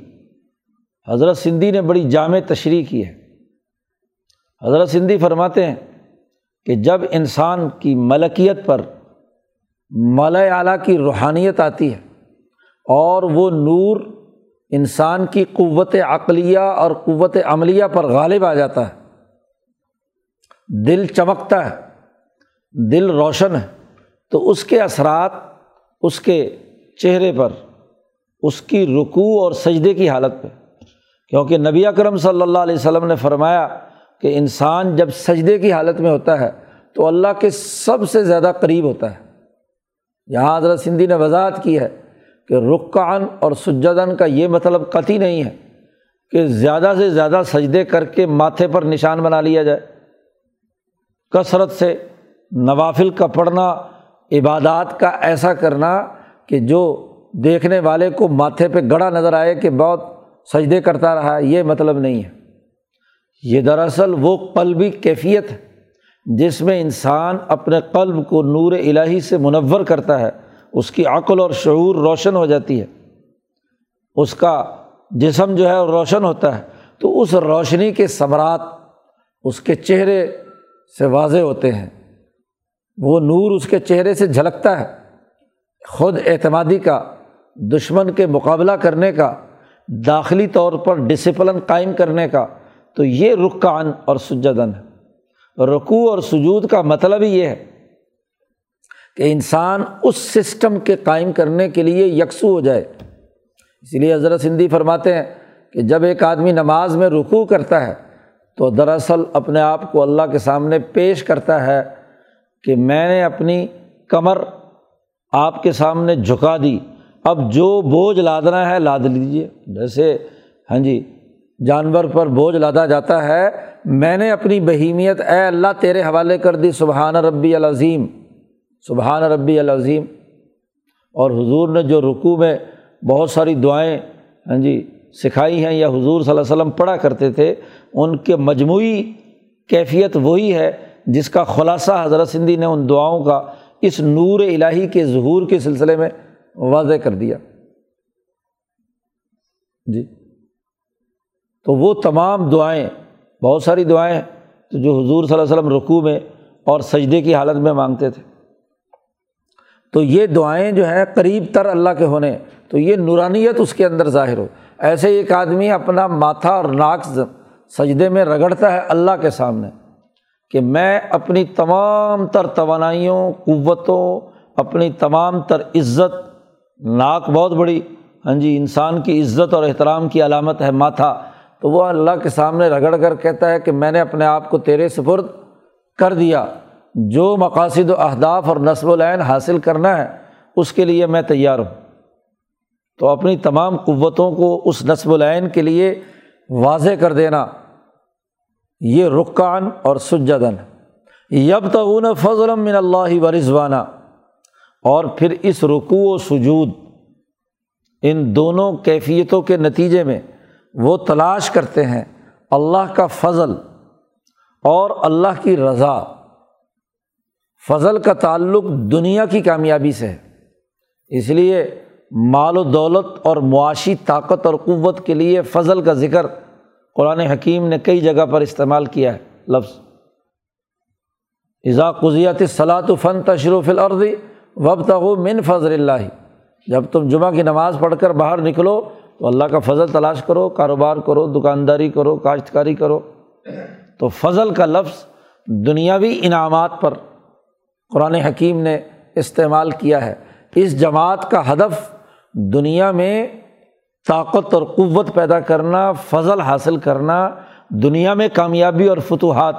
Speaker 1: حضرت سندھی نے بڑی جامع تشریح کی ہے۔ حضرت سندھی فرماتے ہیں کہ جب انسان کی ملکیت پر ملا اعلیٰ کی روحانیت آتی ہے اور وہ نور انسان کی قوت عقلیہ اور قوت عملیہ پر غالب آ جاتا ہے، دل چمکتا ہے دل روشن ہے، تو اس کے اثرات، اس کے چہرے پر، اس کی رکوع اور سجدے کی حالت پہ۔ کیونکہ نبی اکرم صلی اللہ علیہ وسلم نے فرمایا کہ انسان جب سجدے کی حالت میں ہوتا ہے تو اللہ کے سب سے زیادہ قریب ہوتا ہے۔ یہاں حضرت سندھی نے وضاحت کی ہے کہ رکان اور سجدن کا یہ مطلب قطعی نہیں ہے کہ زیادہ سے زیادہ سجدے کر کے ماتھے پر نشان بنا لیا جائے، کثرت سے نوافل کا پڑھنا، عبادات کا ایسا کرنا کہ جو دیکھنے والے کو ماتھے پہ گڑا نظر آئے کہ بہت سجدے کرتا رہا ہے یہ مطلب نہیں ہے۔ یہ دراصل وہ قلبی کیفیت ہے جس میں انسان اپنے قلب کو نور الہی سے منور کرتا ہے، اس کی عقل اور شعور روشن ہو جاتی ہے۔ اس کا جسم جو ہے روشن ہوتا ہے، تو اس روشنی کے ثمرات اس کے چہرے سے واضح ہوتے ہیں۔ وہ نور اس کے چہرے سے جھلکتا ہے۔ خود اعتمادی کا، دشمن کے مقابلہ کرنے کا، داخلی طور پر ڈسپلن قائم کرنے کا۔ تو یہ رکان اور سجدن ہے۔ رکوع اور سجود کا مطلب ہی یہ ہے کہ انسان اس سسٹم کے قائم کرنے کے لیے یکسو ہو جائے۔ اس لیے حضرت سندھی فرماتے ہیں کہ جب ایک آدمی نماز میں رکوع کرتا ہے تو دراصل اپنے آپ کو اللہ کے سامنے پیش کرتا ہے۔ کہ میں نے اپنی کمر آپ کے سامنے جھکا دی۔ اب جو بوجھ لادنا ہے لاد لیجیے جیسے ہاں جی جانور پر بوجھ لادا جاتا ہے، میں نے اپنی بہیمیت، اے اللہ، تیرے حوالے کر دی۔ سبحان ربی العظیم۔ سبحان ربی العظیم۔ اور حضور نے جو رکوع میں بہت ساری دعائیں ہاں جی سکھائی ہیں یا حضور صلی اللہ علیہ وسلم پڑھا کرتے تھے، ان کے مجموعی کیفیت وہی ہے جس کا خلاصہ حضرت سندھی نے ان دعاؤں کا اس نور الہی کے ظہور کے سلسلے میں واضح کر دیا۔ جی۔ تو وہ تمام دعائیں، بہت ساری دعائیں تو جو حضور صلی اللہ علیہ وسلم رقوع میں اور سجدے کی حالت میں مانگتے تھے۔ تو یہ دعائیں جو ہیں قریب تر اللہ کے ہونے، تو یہ نورانیت اس کے اندر ظاہر ہو۔ ایسے ایک آدمی اپنا ماتھا اور ناک سجدے میں رگڑتا ہے اللہ کے سامنے۔ کہ میں اپنی تمام تر توانائیوں، قوتوں، اپنی تمام تر عزت، ناک بہت بڑی ہاں جی انسان کی عزت اور احترام کی علامت ہے ماتھا، تو وہ اللہ کے سامنے رگڑ کر کہتا ہے کہ میں نے اپنے آپ کو تیرے سپرد کر دیا۔ جو مقاصد و اہداف اور نصب العین حاصل کرنا ہے، اس کے لیے میں تیار ہوں۔ تو اپنی تمام قوتوں کو اس نصب العین کے لیے واضح کر دینا۔ یہ رکان اور سجدن یب تعون فضل من اللہ و رضوانہ اور پھر اس رکوع و سجود ان دونوں کیفیتوں کے نتیجے میں وہ تلاش کرتے ہیں اللہ کا فضل اور اللہ کی رضا. فضل کا تعلق دنیا کی کامیابی سے ہے. اس لیے مال و دولت اور معاشی طاقت اور قوت کے لیے فضل کا ذکر قرآن حکیم نے کئی جگہ پر استعمال کیا ہے، لفظ۔ اذا قزیت صلاۃ فن تشروف العرضی وب تغو من فضل اللہ۔ جب تم جمعہ کی نماز پڑھ کر باہر نکلو تو اللہ کا فضل تلاش کرو، کاروبار کرو، دکانداری کرو، کاشتکاری کرو۔ تو فضل کا لفظ دنیاوی انعامات پر قرآن حکیم نے استعمال کیا ہے۔ اس جماعت کا ہدف دنیا میں طاقت اور قوت پیدا کرنا، فضل حاصل کرنا، دنیا میں کامیابی اور فتوحات،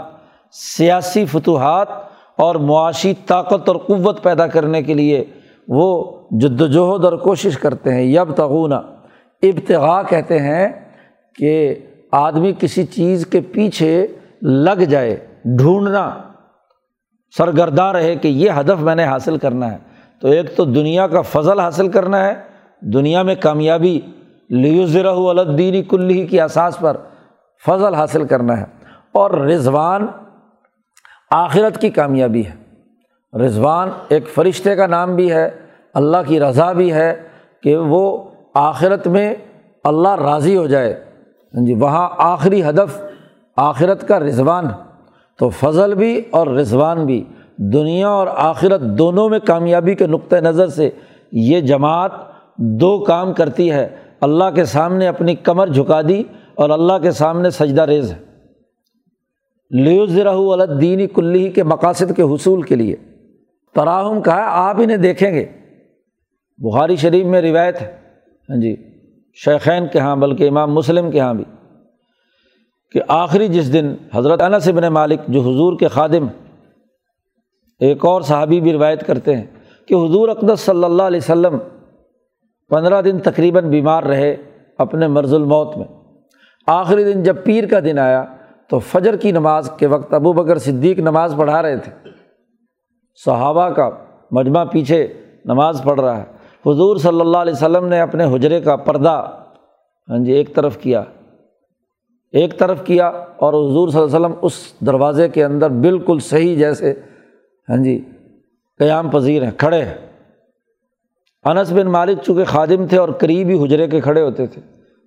Speaker 1: سیاسی فتوحات اور معاشی طاقت اور قوت پیدا کرنے کے لیے وہ جد وجہد اور کوشش کرتے ہیں۔ یب تغونہ ابتغاء کہتے ہیں کہ آدمی کسی چیز کے پیچھے لگ جائے، ڈھونڈنا، سرگرداں رہے کہ یہ ہدف میں نے حاصل کرنا ہے۔ تو ایک تو دنیا کا فضل حاصل کرنا ہے، دنیا میں کامیابی لیوزرہ الدینی کلی کی اساس پر فضل حاصل کرنا ہے۔ اور رضوان آخرت کی کامیابی ہے۔ رضوان ایک فرشتے کا نام بھی ہے، اللہ کی رضا بھی ہے کہ وہ آخرت میں اللہ راضی ہو جائے۔ ہاں جی وہاں آخری ہدف آخرت کا رضوان تو فضل بھی اور رضوان بھی، دنیا اور آخرت دونوں میں کامیابی کے نقطۂ نظر سے یہ جماعت دو کام کرتی ہے۔ اللہ کے سامنے اپنی کمر جھکا دی اور اللہ کے سامنے سجدہ ریز ہے۔ لیوزرہ الدینی کلی کے مقاصد کے حصول کے لیے۔ تراہم کہا آپ انہیں دیکھیں گے۔ بخاری شریف میں روایت ہے۔ ہاں جی شیخین کے یہاں بلکہ امام مسلم کے یہاں بھی۔ کہ آخری جس دن حضرت انس بن مالک جو حضور کے خادم ایک اور صحابی بھی روایت کرتے ہیں کہ حضور اقدس صلی اللہ علیہ وسلم پندرہ دن تقریباً بیمار رہے اپنے مرض الموت میں۔ آخری دن جب پیر کا دن آیا تو فجر کی نماز کے وقت ابو بکر صدیق نماز پڑھا رہے تھے۔ صحابہ کا مجمع پیچھے نماز پڑھ رہا ہے۔ حضور صلی اللہ علیہ وسلم نے اپنے حجرے کا پردہ ہاں جی ایک طرف کیا، ایک طرف کیا اور حضور صلی اللہ علیہ وسلم اس دروازے کے اندر بالکل صحیح جیسے ہاں جی قیام پذیر ہیں، کھڑے ہیں۔ انس بن مالک چونکہ خادم تھے اور قریبی حجرے کے کھڑے ہوتے تھے،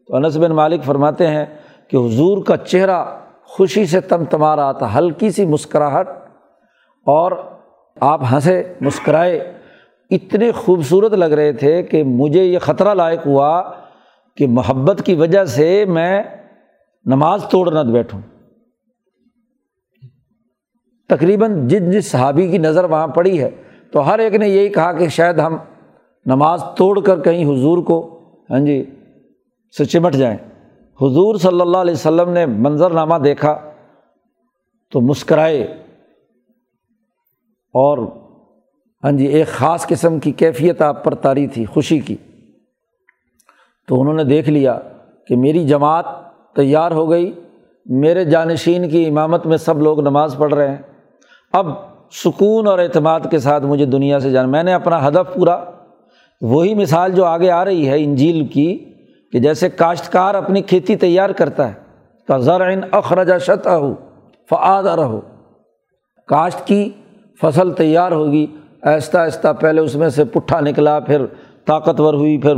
Speaker 1: تو انس بن مالک فرماتے ہیں کہ حضور کا چہرہ خوشی سے تم تما رہا تھا، ہلکی سی مسکراہٹ اور آپ ہنسے، مسکرائے۔ اتنے خوبصورت لگ رہے تھے کہ مجھے یہ خطرہ لائق ہوا کہ محبت کی وجہ سے میں نماز توڑ نہ بیٹھوں۔ تقریباً جس جس صحابی کی نظر وہاں پڑی ہے، تو ہر ایک نے یہی کہا کہ شاید ہم نماز توڑ کر کہیں حضور کو ہاں جی سے چمٹ جائیں۔ حضور صلی اللہ علیہ وسلم نے منظر نامہ دیکھا تو مسکرائے اور ہاں جی ایک خاص قسم کی کیفیت آپ پر تاری تھی، خوشی کی۔ تو انہوں نے دیکھ لیا کہ میری جماعت تیار ہو گئی، میرے جانشین کی امامت میں سب لوگ نماز پڑھ رہے ہیں۔ اب سکون اور اعتماد کے ساتھ مجھے دنیا سے جان میں نے اپنا ہدف پورا وہی مثال جو آگے آ رہی ہے انجیل کی کہ جیسے کاشتکار اپنی کھیتی تیار کرتا ہے کا زرعین اخرجا شت ہو فعاد رہو کاشت کی فصل تیار ہوگی، آہستہ آہستہ پہلے اس میں سے پٹھا نکلا، پھر طاقتور ہوئی، پھر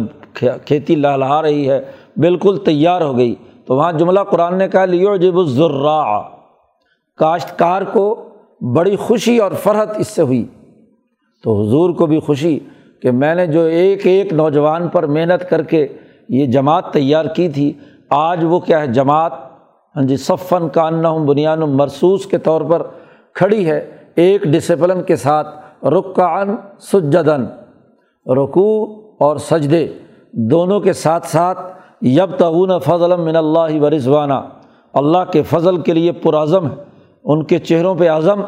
Speaker 1: کھیتی لہلا رہی ہے، بالکل تیار ہو گئی۔ تو وہاں جملہ قرآن نے کہا لیو جب الزرا کاشتکار کو بڑی خوشی اور فرحت اس سے ہوئی۔ تو حضور کو بھی خوشی کہ میں نے جو ایک ایک نوجوان پر محنت کر کے یہ جماعت تیار کی تھی، آج وہ کیا ہے، جماعت ہاں جی صفن کاننا بنیان مرسوس کے طور پر کھڑی ہے، ایک ڈسپلن کے ساتھ رکان سجدن رکو اور سجدے دونوں کے ساتھ ساتھ یب تعاون فضل من اللہ و رضوانہ۔ اللہ کے فضل کے لیے پرعزم ہے، ان کے چہروں پہ اعظم۔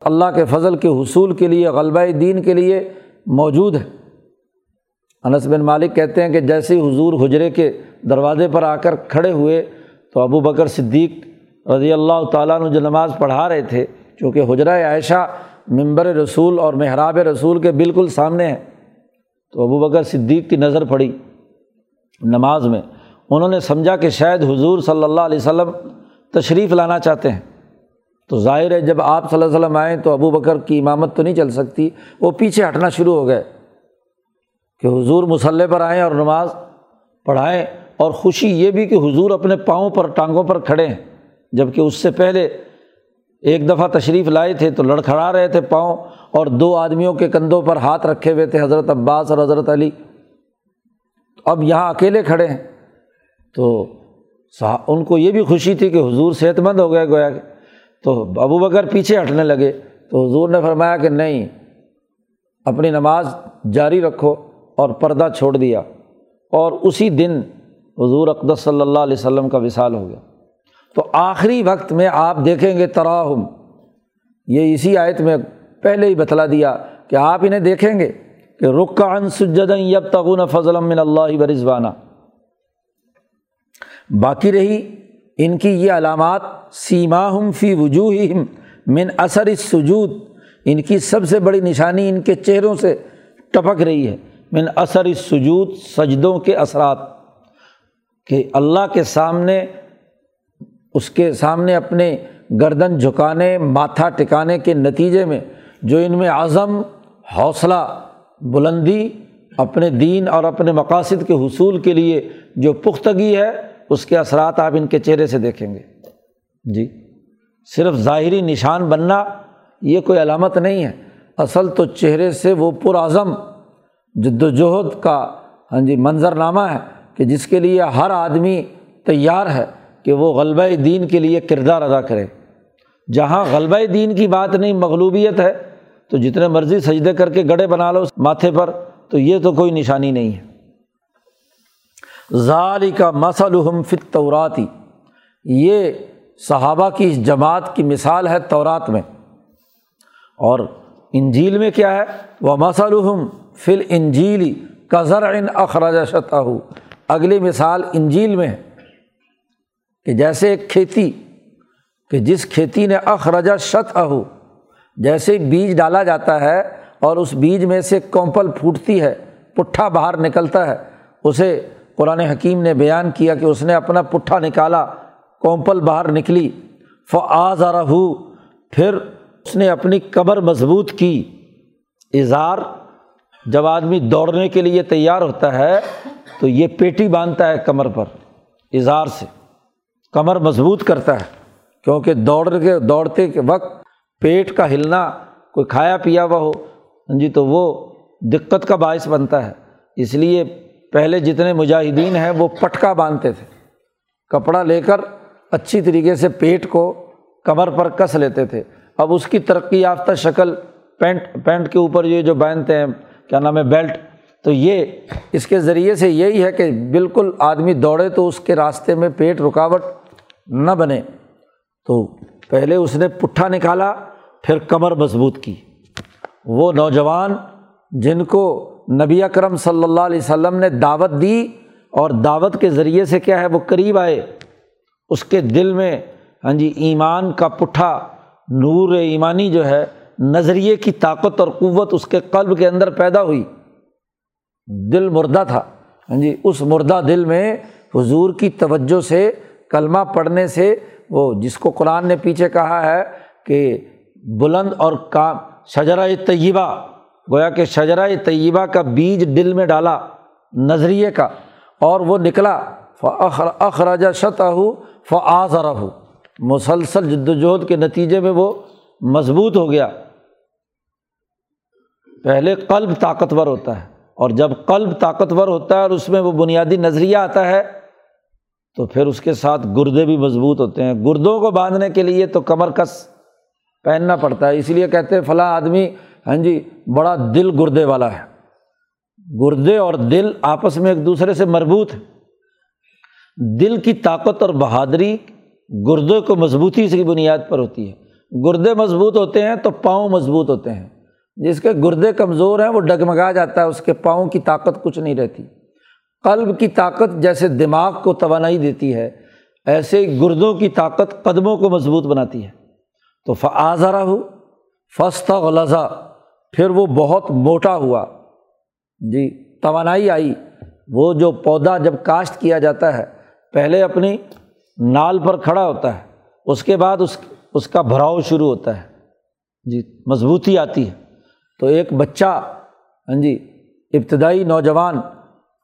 Speaker 1: اللہ کے فضل کے حصول کے لیے، غلبہ دین کے لیے موجود ہے۔ انس بن مالک کہتے ہیں کہ جیسے حضور حجرے کے دروازے پر آ کر کھڑے ہوئے تو ابو بکر صدیق رضی اللہ تعالیٰ نے جو نماز پڑھا رہے تھے، چونکہ حجرہ عائشہ ممبر رسول اور محراب رسول کے بالکل سامنے ہیں، تو ابو بکر صدیق کی نظر پڑی نماز میں۔ انہوں نے سمجھا کہ شاید حضور صلی اللہ علیہ وسلم تشریف لانا چاہتے ہیں۔ تو ظاہر ہے جب آپ صلی اللہ علیہ وسلم آئیں تو ابو بکر کی امامت تو نہیں چل سکتی، وہ پیچھے ہٹنا شروع ہو گئے کہ حضور مسلح پر آئیں اور نماز پڑھائیں، اور خوشی یہ بھی کہ حضور اپنے پاؤں پر، ٹانگوں پر کھڑے ہیں۔ جبکہ اس سے پہلے ایک دفعہ تشریف لائے تھے تو لڑکھڑا رہے تھے پاؤں اور دو آدمیوں کے کندھوں پر ہاتھ رکھے ہوئے تھے، حضرت عباس اور حضرت علی۔ اب یہاں اکیلے کھڑے ہیں۔ تو ان کو یہ بھی خوشی تھی کہ حضور صحت مند ہو گئے، گویا کہ تو ابو بکر پیچھے ہٹنے لگے تو حضور نے فرمایا کہ نہیں، اپنی نماز جاری رکھو اور پردہ چھوڑ دیا۔ اور اسی دن حضور اقدس صلی اللہ علیہ وسلم کا وصال ہو گیا۔ تو آخری وقت میں آپ دیکھیں گے تراہم۔ یہ اسی آیت میں پہلے ہی بتلا دیا کہ آپ انہیں دیکھیں گے کہ رکان سجدن یب تغن فضل من اللہ و رضوانہ۔ باقی رہی ان کی یہ علامات سیما ہم فی وجوہ من اثر سجود ان کی سب سے بڑی نشانی ان کے چہروں سے ٹپک رہی ہے، من اثر سجود سجدوں کے اثرات، کہ اللہ کے سامنے، اس کے سامنے اپنے گردن جھکانے، ماتھا ٹکانے کے نتیجے میں جو ان میں عزم، حوصلہ، بلندی، اپنے دین اور اپنے مقاصد کے حصول کے لیے جو پختگی ہے اس کے اثرات آپ ان کے چہرے سے دیکھیں گے۔ جی۔ صرف ظاہری نشان بننا یہ کوئی علامت نہیں ہے۔ اصل تو چہرے سے وہ پرعزم جد وجہد کا ہاں جی منظرنامہ ہے کہ جس کے لیے ہر آدمی تیار ہے کہ وہ غلبہ دین کے لیے کردار ادا کرے۔ جہاں غلبہ دین کی بات نہیں، مغلوبیت ہے، تو جتنے مرضی سجدے کر کے گڑے بنا لو ماتھے پر، تو یہ تو کوئی نشانی نہیں ہے۔ ظالی کا مسلحم فت توراتی یہ صحابہ کی اس جماعت کی مثال ہے تورات میں۔ اور انجیل میں کیا ہے؟ وہ مسلحم فل انجیلی کزر ان اخراج شتہ اگلی مثال انجیل میں ہے کہ جیسے ایک کھیتی، کہ جس کھیتی نے اخرجا شت اہو جیسے بیج ڈالا جاتا ہے اور اس بیج میں سے کومپل پھوٹتی ہے، پٹھا باہر نکلتا ہے، اسے قرآن حکیم نے بیان کیا کہ اس نے اپنا پٹھا نکالا، کومپل باہر نکلی۔ فعض رہو پھر اس نے اپنی کمر مضبوط کی۔ اظہار، جب آدمی دوڑنے کے لیے تیار ہوتا ہے تو یہ پیٹی باندھتا ہے کمر پر، اظہار سے۔ کمر مضبوط کرتا ہے، کیونکہ دوڑ کے، دوڑتے کے وقت پیٹ کا ہلنا، کوئی کھایا پیا ہوا ہو ہاں جی تو وہ دقت کا باعث بنتا ہے۔ اس لیے پہلے جتنے مجاہدین ہیں وہ پٹکا باندھتے تھے۔ کپڑا لے کر اچھی طریقے سے پیٹ کو کمر پر کس لیتے تھے۔ اب اس کی ترقی یافتہ شکل پینٹ پینٹ کے اوپر یہ جو باندھتے ہیں، کیا نام ہے، بیلٹ۔ تو یہ اس کے ذریعے سے یہی ہے کہ بالکل آدمی دوڑے تو اس کے راستے میں پیٹ رکاوٹ نہ بنے۔ تو پہلے اس نے پٹھا نکالا، پھر کمر مضبوط کی۔ وہ نوجوان جن کو نبی اکرم صلی اللہ علیہ وسلم نے دعوت دی اور دعوت کے ذریعے سے کیا ہے وہ قریب آئے۔ اس کے دل میں ہاں جی ایمان کا پٹھا نور ایمانی جو ہے، نظریے کی طاقت اور قوت اس کے قلب کے اندر پیدا ہوئی۔ دل مردہ تھا۔ ہاں جی اس مردہ دل میں حضور کی توجہ سے، کلمہ پڑھنے سے وہ جس کو قرآن نے پیچھے کہا ہے کہ بلند اور کام، شجرہ طیبہ۔ گویا کہ شجرہ طیبہ کا بیج دل میں ڈالا، نظریے کا، اور وہ نکلا اخراجہ شت ہو فعض ہو مسلسل جد وجہد کے نتیجے میں وہ مضبوط ہو گیا۔ پہلے قلب طاقتور ہوتا ہے، اور جب قلب طاقتور ہوتا ہے اور اس میں وہ بنیادی نظریہ آتا ہے، تو پھر اس کے ساتھ گردے بھی مضبوط ہوتے ہیں۔ گردوں کو باندھنے کے لیے تو کمر کس پہننا پڑتا ہے اس لیے کہتے ہیں فلاں آدمی ہاں جی بڑا دل گردے والا ہے۔ گردے اور دل آپس میں ایک دوسرے سے مربوط ہے دل کی طاقت اور بہادری گردے کو مضبوطی کی بنیاد پر ہوتی ہے۔ گردے مضبوط ہوتے ہیں تو پاؤں مضبوط ہوتے ہیں۔ جس کے گردے کمزور ہیں، وہ ڈگمگا جاتا ہے، اس کے پاؤں کی طاقت کچھ نہیں رہتی۔ قلب کی طاقت جیسے دماغ کو توانائی دیتی ہے، ایسے گردوں کی طاقت قدموں کو مضبوط بناتی ہے۔ تو فعضرا ہو فستا غلزہ پھر وہ بہت موٹا ہوا۔ جی توانائی آئی۔ وہ جو پودا جب کاشت کیا جاتا ہے، پہلے اپنی نال پر کھڑا ہوتا ہے، اس کے بعد اس اس کا بھراؤ شروع ہوتا ہے۔ جی مضبوطی آتی ہے۔ تو ایک بچہ ہاں جی ابتدائی نوجوان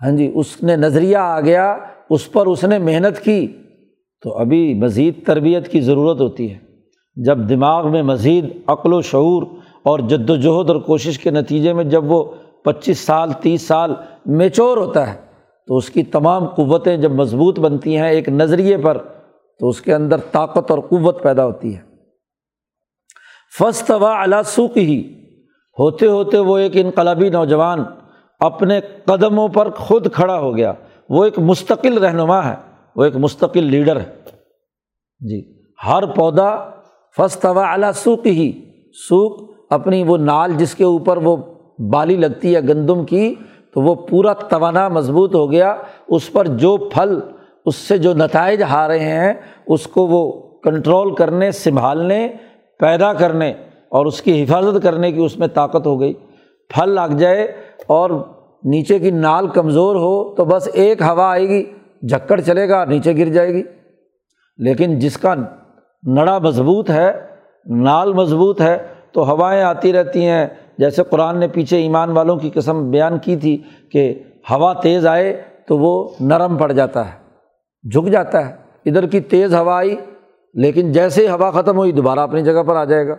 Speaker 1: ہاں جی اس نے نظریہ آ گیا، اس پر اس نے محنت کی۔ تو ابھی مزید تربیت کی ضرورت ہوتی ہے۔ جب دماغ میں مزید عقل و شعور اور جد و جہد اور کوشش کے نتیجے میں جب وہ پچیس سال، تیس سال میچور ہوتا ہے، تو اس کی تمام قوتیں جب مضبوط بنتی ہیں ایک نظریے پر، تو اس کے اندر طاقت اور قوت پیدا ہوتی ہے۔ فسط و سوک ہی ہوتے ہوتے وہ ایک انقلابی نوجوان اپنے قدموں پر خود کھڑا ہو گیا۔ وہ ایک مستقل رہنما ہے، وہ ایک مستقل لیڈر ہے۔ جی ہر پودا فسط و سوک ہی سوکھ اپنی وہ نال جس کے اوپر وہ بالی لگتی ہے گندم کی، تو وہ پورا توانا مضبوط ہو گیا۔ اس پر جو پھل، اس سے جو نتائج آ رہے ہیں، اس کو وہ کنٹرول کرنے، سنبھالنے، پیدا کرنے اور اس کی حفاظت کرنے کی اس میں طاقت ہو گئی۔ پھل لگ جائے اور نیچے کی نال کمزور ہو تو بس ایک ہوا آئے گی، جھکڑ چلے گا نیچے گر جائے گی۔ لیکن جس کا نڑا مضبوط ہے، نال مضبوط ہے تو ہوائیں آتی رہتی ہیں۔ جیسے قرآن نے پیچھے ایمان والوں کی قسم بیان کی تھی کہ ہوا تیز آئے تو وہ نرم پڑ جاتا ہے، جھک جاتا ہے۔ ادھر کی تیز ہوا آئی، لیکن جیسے ہی ہوا ختم ہوئی دوبارہ اپنی جگہ پر آ جائے گا۔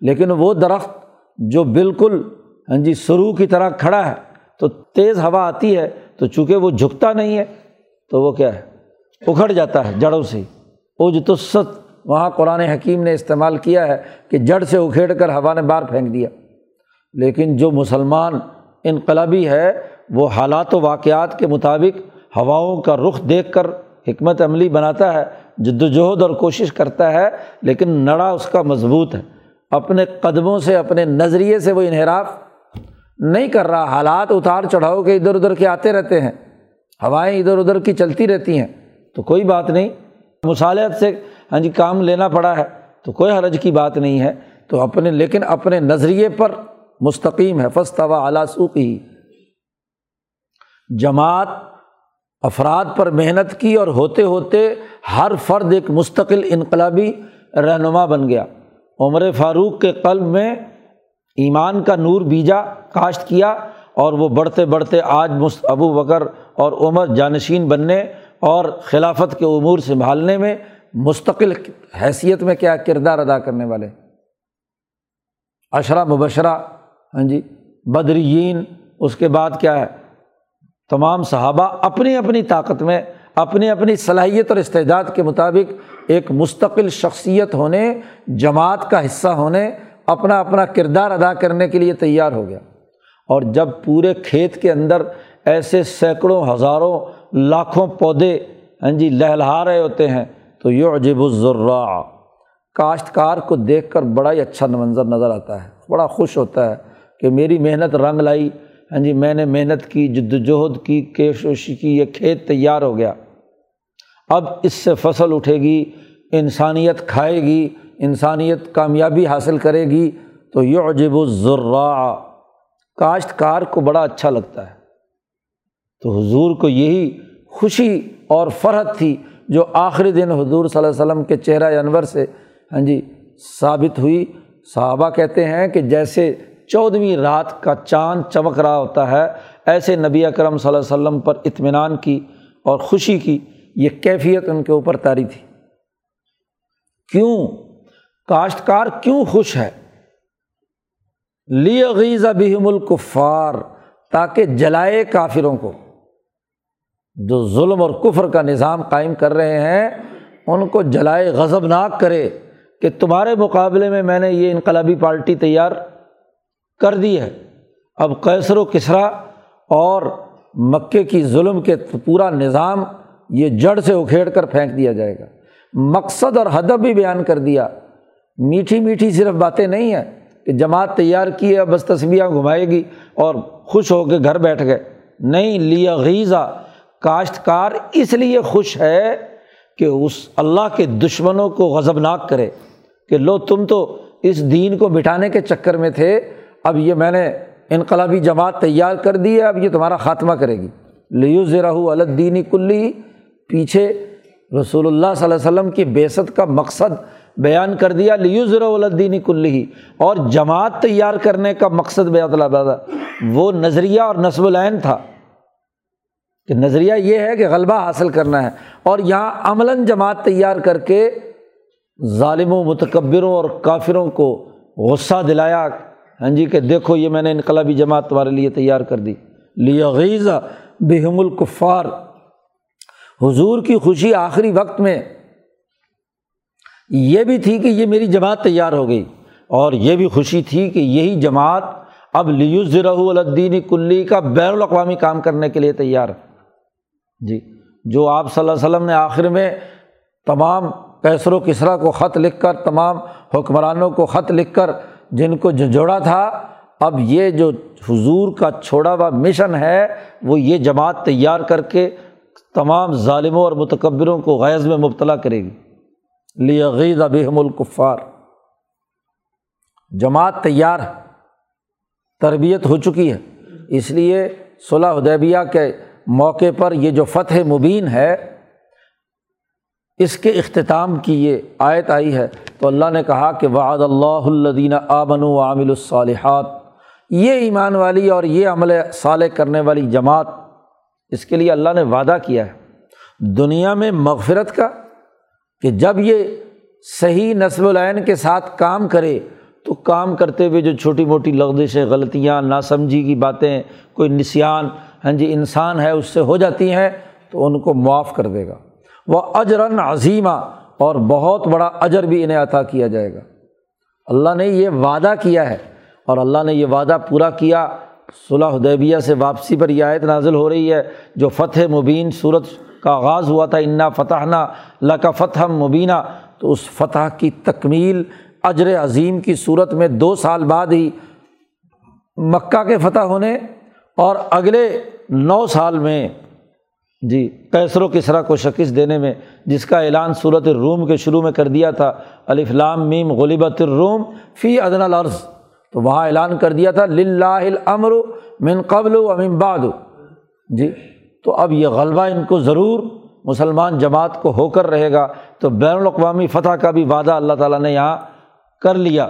Speaker 1: لیکن وہ درخت جو بالکل ہاں جی سرو کی طرح کھڑا ہے، تو تیز ہوا آتی ہے، تو چونکہ وہ جھکتا نہیں ہے، تو وہ کیا ہے؟ اکھڑ جاتا ہے جڑوں سے۔ اوج تو ست وہاں قرآن حکیم نے استعمال کیا ہے کہ جڑ سے اکھیڑ کر ہوا نے باہر پھینک دیا۔ لیکن جو مسلمان انقلابی ہے، وہ حالات و واقعات کے مطابق ہواؤں کا رخ دیکھ کر حکمت عملی بناتا ہے، جد وجہد اور کوشش کرتا ہے، لیکن نڑا اس کا مضبوط ہے۔ اپنے قدموں سے، اپنے نظریے سے وہ انحراف نہیں کر رہا۔ حالات اتار چڑھاؤ کے ادھر ادھر کے آتے رہتے ہیں۔ ہوائیں ادھر ادھر کی چلتی رہتی ہیں۔ تو کوئی بات نہیں۔ مصالحت سے ہاں جی کام لینا پڑا ہے، تو کوئی حرج کی بات نہیں ہے۔ تو اپنے، لیکن اپنے نظریے پر مستقیم ہے۔ فسط و علاسوقی جماعت افراد پر محنت کی اور ہوتے ہوتے ہر فرد ایک مستقل انقلابی رہنما بن گیا۔ عمر فاروق کے قلب میں ایمان کا نور بیجا، کاشت کیا اور وہ بڑھتے بڑھتے آج مست ابو بکر اور عمر جانشین بننے اور خلافت کے امور سنبھالنے میں مستقل حیثیت میں کیا کردار ادا کرنے والے؟ اشرا مبشرہ ہاں جی بدرین، اس کے بعد کیا ہے؟ تمام صحابہ اپنی اپنی طاقت میں، اپنی اپنی صلاحیت اور استعداد کے مطابق ایک مستقل شخصیت ہونے، جماعت کا حصہ ہونے، اپنا اپنا کردار ادا کرنے کے لیے تیار ہو گیا۔ اور جب پورے کھیت کے اندر ایسے سینکڑوں، ہزاروں، لاکھوں پودے ہاں جی لہلہا رہے ہوتے ہیں تو یو عجیب الزرا کاشتکار کو دیکھ کر بڑا ہی اچھا منظر نظر آتا ہے، بڑا خوش ہوتا ہے کہ میری محنت رنگ لائی ہاں جی میں نے محنت کی، جد وجہد کی کیشوشی کی یہ کھیت تیار ہو گیا۔ اب اس سے فصل اٹھے گی، انسانیت کھائے گی، انسانیت کامیابی حاصل کرے گی، تو یہ عجیب کاشتکار کو بڑا اچھا لگتا ہے۔ تو حضور کو یہی خوشی اور فرحت تھی جو آخری دن حضور صلی اللہ علیہ وسلم کے چہرہ انور سے ہاں جی ثابت ہوئی۔ صحابہ کہتے ہیں کہ جیسے چودھویں رات کا چاند چمک رہا ہوتا ہے، ایسے نبی اکرم صلی اللہ علیہ وسلم پر اطمینان کی اور خوشی کی یہ کیفیت ان کے اوپر تاری تھی۔ کیوں؟ کاشتکار کیوں خوش ہے؟ لی غیزہ بہم الکفار، تاکہ جلائے کافروں کو۔ جو ظلم اور کفر کا نظام قائم کر رہے ہیں، ان کو جلائے غضب ناک کرے کہ تمہارے مقابلے میں میں نے یہ انقلابی پارٹی تیار کر دی ہے۔ اب کیسر و کسرا اور مکے کی ظلم کے پورا نظام یہ جڑ سے اکھیڑ کر پھینک دیا جائے گا۔ مقصد اور ہدف بھی بیان کر دیا۔ میٹھی میٹھی صرف باتیں نہیں ہیں کہ جماعت تیار کی ہے بس تصویریں گھمائے گی اور خوش ہو کے گھر بیٹھ گئے۔ نہیں، لیا غیزہ کاشتکار اس لیے خوش ہے کہ اس اللہ کے دشمنوں کو غضبناک کرے کہ لو تم تو اس دین کو مٹانے کے چکر میں تھے، اب یہ میں نے انقلابی جماعت تیار کر دی ہے، اب یہ تمہارا خاتمہ کرے گی۔ لیو ذرا الدینی کلی، پیچھے رسول اللہ صلی اللہ علیہ وسلم کی بیست کا مقصد بیان کر دیا لیو ذرا الدینی کلی۔ اور جماعت تیار کرنے کا مقصد بیات اللہ وہ نظریہ اور نصب العین تھا۔ کہ نظریہ یہ ہے کہ غلبہ حاصل کرنا ہے اور یہاں عملاً جماعت تیار کر کے ظالموں، متکبروں اور کافروں کو غصہ دلایا ہاں جی کہ دیکھو یہ میں نے انقلابی جماعت تمہارے لیے تیار کر دی۔ لیا بہم الکفار۔ حضور کی خوشی آخری وقت میں یہ بھی تھی کہ یہ میری جماعت تیار ہو گئی اور یہ بھی خوشی تھی کہ یہی جماعت اب لیوز الدین کلی کا بین الاقوامی کام کرنے کے لیے تیار۔ جی جو آپ صلی اللہ علیہ وسلم نے آخر میں تمام کیسر و کسرا کو خط لکھ کر، تمام حکمرانوں کو خط لکھ کر جن کو جھنجھوڑا تھا، اب یہ جو حضور کا چھوڑا ہوا مشن ہے، وہ یہ جماعت تیار کر کے تمام ظالموں اور متکبروں کو غیض میں مبتلا کرے گی۔ لیغید ابہم الکفار۔ جماعت تیار ہے تربیت ہو چکی ہے۔ اس لیے صلاح حدیبیہ کے موقع پر یہ جو فتح مبین ہے، اس کے اختتام کی یہ آیت آئی ہے۔ تو اللہ نے کہا کہ وعد اللہ الدین آمن و عامل الصالحات۔ یہ ایمان والی اور یہ عمل صالح کرنے والی جماعت، اس کے لیے اللہ نے وعدہ کیا ہے۔ دنیا میں مغفرت کا، کہ جب یہ صحیح نصب العین کے ساتھ کام کرے، تو کام کرتے ہوئے جو چھوٹی موٹی لغزشیں، غلطیاں، ناسمجھی کی باتیں، کوئی نسیان ہاں جی انسان ہے، اس سے ہو جاتی ہیں تو ان کو معاف کر دے گا۔ وہ اجرن عظیمہ اور بہت اجر اجر بھی انہیں عطا کیا جائے گا۔ اللہ نے یہ وعدہ کیا ہے اور اللہ نے یہ وعدہ پورا کیا۔ صلاح حدیبیہ سے واپسی پر یہ آیت نازل ہو رہی ہے۔ جو فتح مبین صورت کا آغاز ہوا تھا، انا فتح نہ کا فتح مبینہ تو اس فتح کی تکمیل اجر عظیم کی صورت میں دو سال بعد ہی مکہ کے فتح ہونے اور اگلے نو سال میں جی کیسر و کسرا کو شکست دینے میں، جس کا اعلان صورت روم کے شروع میں کر دیا تھا الفلام میم غلیبت الروم فی عدن العرض تو وہاں اعلان کر دیا تھا الامر من قبل و امین باد جی تو اب یہ غلبہ ان کو ضرور مسلمان جماعت کو ہو کر رہے گا۔ تو بین الاقوامی فتح کا بھی وعدہ اللہ تعالیٰ نے یہاں کر لیا۔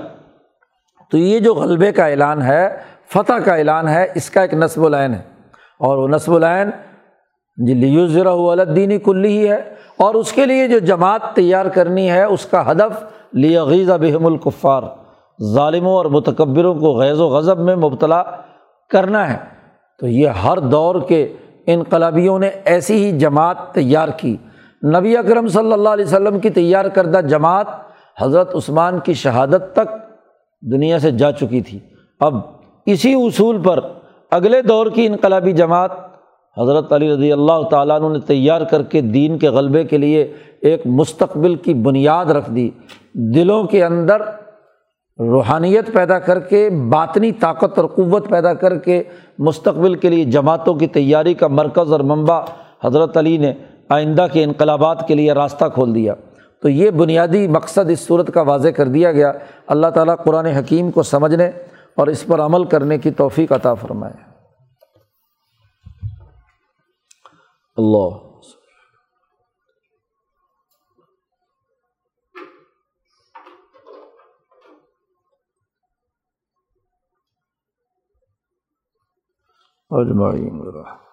Speaker 1: تو یہ جو غلبے کا اعلان ہے فتح کا اعلان ہے، اس کا ایک نصب العین ہے۔ اور وہ نصب العین جی لیوزرا الدینی کلی ہی ہے۔ اور اس کے لیے جو جماعت تیار کرنی ہے، اس کا ہدف لیغیزہ بہم الکفار ظالموں اور متکبروں کو غیظ و غضب میں مبتلا کرنا ہے۔ تو یہ ہر دور کے انقلابیوں نے ایسی ہی جماعت تیار کی۔ نبی اکرم صلی اللہ علیہ وسلم کی تیار کردہ جماعت حضرت عثمان کی شہادت تک دنیا سے جا چکی تھی۔ اب اسی اصول پر اگلے دور کی انقلابی جماعت حضرت علی رضی اللہ تعالیٰ عنہ نے تیار کر کے دین کے غلبے کے لیے ایک مستقبل کی بنیاد رکھ دی۔ دلوں کے اندر روحانیت پیدا کر کے، باطنی طاقت اور قوت پیدا کر کے مستقبل کے لیے جماعتوں کی تیاری کا مرکز اور منبع حضرت علی نے آئندہ کے انقلابات کے لیے راستہ کھول دیا۔ تو یہ بنیادی مقصد اس صورت کا واضح کر دیا گیا۔ اللہ تعالیٰ قرآن حکیم کو سمجھنے اور اس پر عمل کرنے کی توفیق عطا فرمائے۔ اللہ۔ اجمعین۔